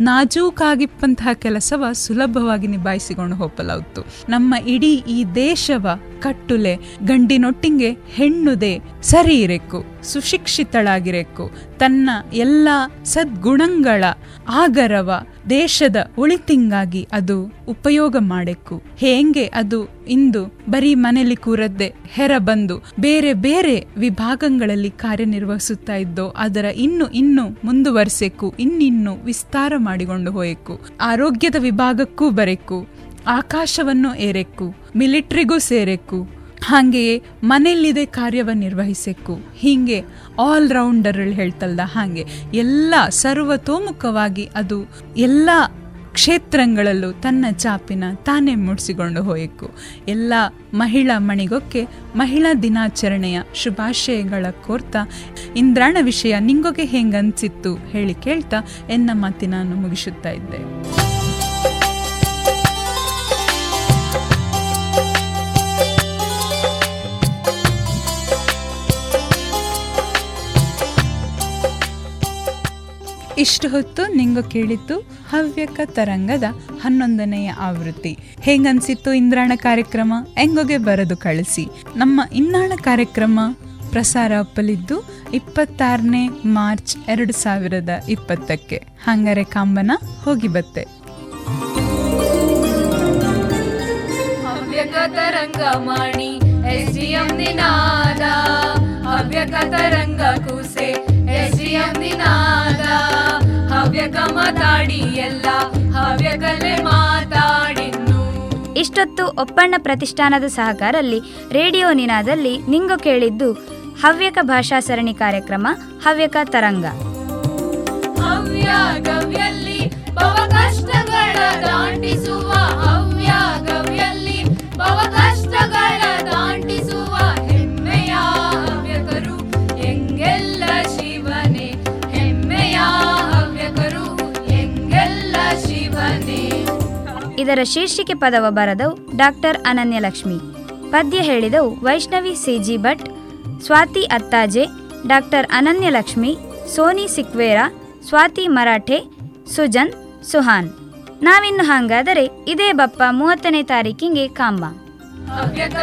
ನಾಜೂಕಾಗಿಪ್ಪಂತಹ ಕೆಲಸವ ಸುಲಭವಾಗಿ ನಿಭಾಯಿಸಿಕೊಂಡು ಹೋಗಲಾಯಿತು ನಮ್ಮ ಇಡೀ ಈ ದೇಶವ ಕಟ್ಟುಲೆ, ಗಂಡಿನೊಟ್ಟಿಗೆ ಹೆಣ್ಣುದೆ ಸರಿ ಇರಬೇಕು ಸುಶಿಕ್ಷಿತಳಾಗಿರಬೇಕು ತನ್ನ ಎಲ್ಲ ಸದ್ಗುಣಗಳ ಆಗರವ ದೇಶದ ಉಳಿತಿಂಗಾಗಿ ಅದು ಉಪಯೋಗ ಮಾಡಬೇಕು ಹೇಗೆ ಅದು ಇಂದು ಬರೀ ಮನೆಯಲ್ಲಿ ಕೂರದ್ದೆ ಹೆರ ಬಂದು ಬೇರೆ ಬೇರೆ ವಿಭಾಗಗಳಲ್ಲಿ ಕಾರ್ಯನಿರ್ವಹಿಸುತ್ತಾ ಇದ್ದೋ, ಅದರ ಇನ್ನು ಇನ್ನು ಮುಂದುವರ್ಸೆಕ್ಕು ಇನ್ನಿನ್ನು ವಿಸ್ತಾರ ಮಾಡಿಕೊಂಡು ಹೋಯಕು, ಆರೋಗ್ಯದ ವಿಭಾಗಕ್ಕೂ ಬರೆಕು, ಆಕಾಶವನ್ನು ಏರೆಕ್ಕು ಮಿಲಿಟ್ರಿಗೂ ಸೇರೆಕ್ಕು ಹಾಗೆಯೇ ಮನೆಯಲ್ಲಿದೆ ಕಾರ್ಯವ ನಿರ್ವಹಿಸೆಕ್ಕು ಹೀಗೆ ಆಲ್ ರೌಂಡರ್ ಹೇಳ್ತಲ್ದ ಹಾಗೆ, ಎಲ್ಲ ಸರ್ವತೋಮುಖವಾಗಿ ಅದು ಎಲ್ಲ ಕ್ಷೇತ್ರಗಳಲ್ಲೂ ತನ್ನ ಚಾಪಿನ ತಾನೇ ಮೂಡಿಸಿಕೊಂಡು ಹೋಯಿತು. ಎಲ್ಲ ಮಹಿಳಾ ಮಣಿಗೊಕ್ಕೆ ಮಹಿಳಾ ದಿನಾಚರಣೆಯ ಶುಭಾಶಯಗಳ ಕೋರ್ತಾ, ಇಂದ್ರಾಣ ವಿಷಯ ನಿಂಗೊಗೆ ಹೆಂಗನ್ಸಿತ್ತು ಹೇಳಿ ಕೇಳ್ತಾ ಎನ್ನ ಮಾತಿನ ನಾನು ಮುಗಿಸುತ್ತಾ ಇದ್ದೆ. ಇಷ್ಟು ಹೊತ್ತು ನಿಂಗು ಕೇಳಿದ್ದು ಹವ್ಯಕ ತರಂಗದ ಹನ್ನೊಂದನೆಯ ಆವೃತ್ತಿ. ಹೇಗನ್ಸಿತ್ತು ಇಂದ್ರಾಣ ಕಾರ್ಯಕ್ರಮ? ಹೆಂಗೋಗೆ ಬರೆದು ಕಳಿಸಿ. ನಮ್ಮ ಇಂದ್ರಾಣ ಕಾರ್ಯಕ್ರಮ ಪ್ರಸಾರ ಒಪ್ಪಲಿದ್ದು ಇಪ್ಪತ್ತಾರನೇ ಮಾರ್ಚ್ ಎರಡು ಸಾವಿರದ ಇಪ್ಪತ್ತಕ್ಕೆ. ಹಂಗಾರೆ ಕಾಂಬನ ಹೋಗಿ ಬತ್ತೆ. ಹವ್ಯಕ ತರಂಗ ಮಾಡಿ ಎಸ್ ನಿನಾದ. ಹವ್ಯಕ ತರಂಗ ಕೂಸೆ ನಿನಾದ ಹವ್ಯಕ ಮಾತಾಡಿ ಎಲ್ಲ ಹವ್ಯಕಲೆ ಮಾತಾಡಿನ್ನು. ಇಷ್ಟೊತ್ತು ಒಪ್ಪಣ್ಣ ಪ್ರತಿಷ್ಠಾನದ ಸಹಕಾರಲ್ಲಿ ರೇಡಿಯೋ ನಿನಾದಲ್ಲಿ ನಿಂಗು ಕೇಳಿದ್ದು ಹವ್ಯಕ ಭಾಷಾ ಸರಣಿ ಕಾರ್ಯಕ್ರಮ ಹವ್ಯಕ ತರಂಗ. ಹವ್ಯ ಗವ್ಯಲ್ಲಿ ಭವ ಕಷ್ಟಗಳ ದಾಟಿಸುವ ಹವ್ಯ ಗವ್ಯಲ್ಲಿ ಭವ ಇದರ ಶೀರ್ಷಿಕೆ ಪದವ ಬರೆದವು ಡಾಕ್ಟರ್ ಅನನ್ಯಲಕ್ಷ್ಮಿ. ಪದ್ಯ ಹೇಳಿದವು Vaishnavi C G Bhat, Swathi Attaje, doctor Ananyalakshmi, Soni Sequeira, Swathi Marathe, Sujan, Suhan. ನಾವಿನ್ನು ಹಾಗಾದರೆ ಇದೇ ಬಪ್ಪ ಮೂವತ್ತನೇ ತಾರೀಕಿಗೆ ಕಾಂಬ. ಹವ್ಯಕ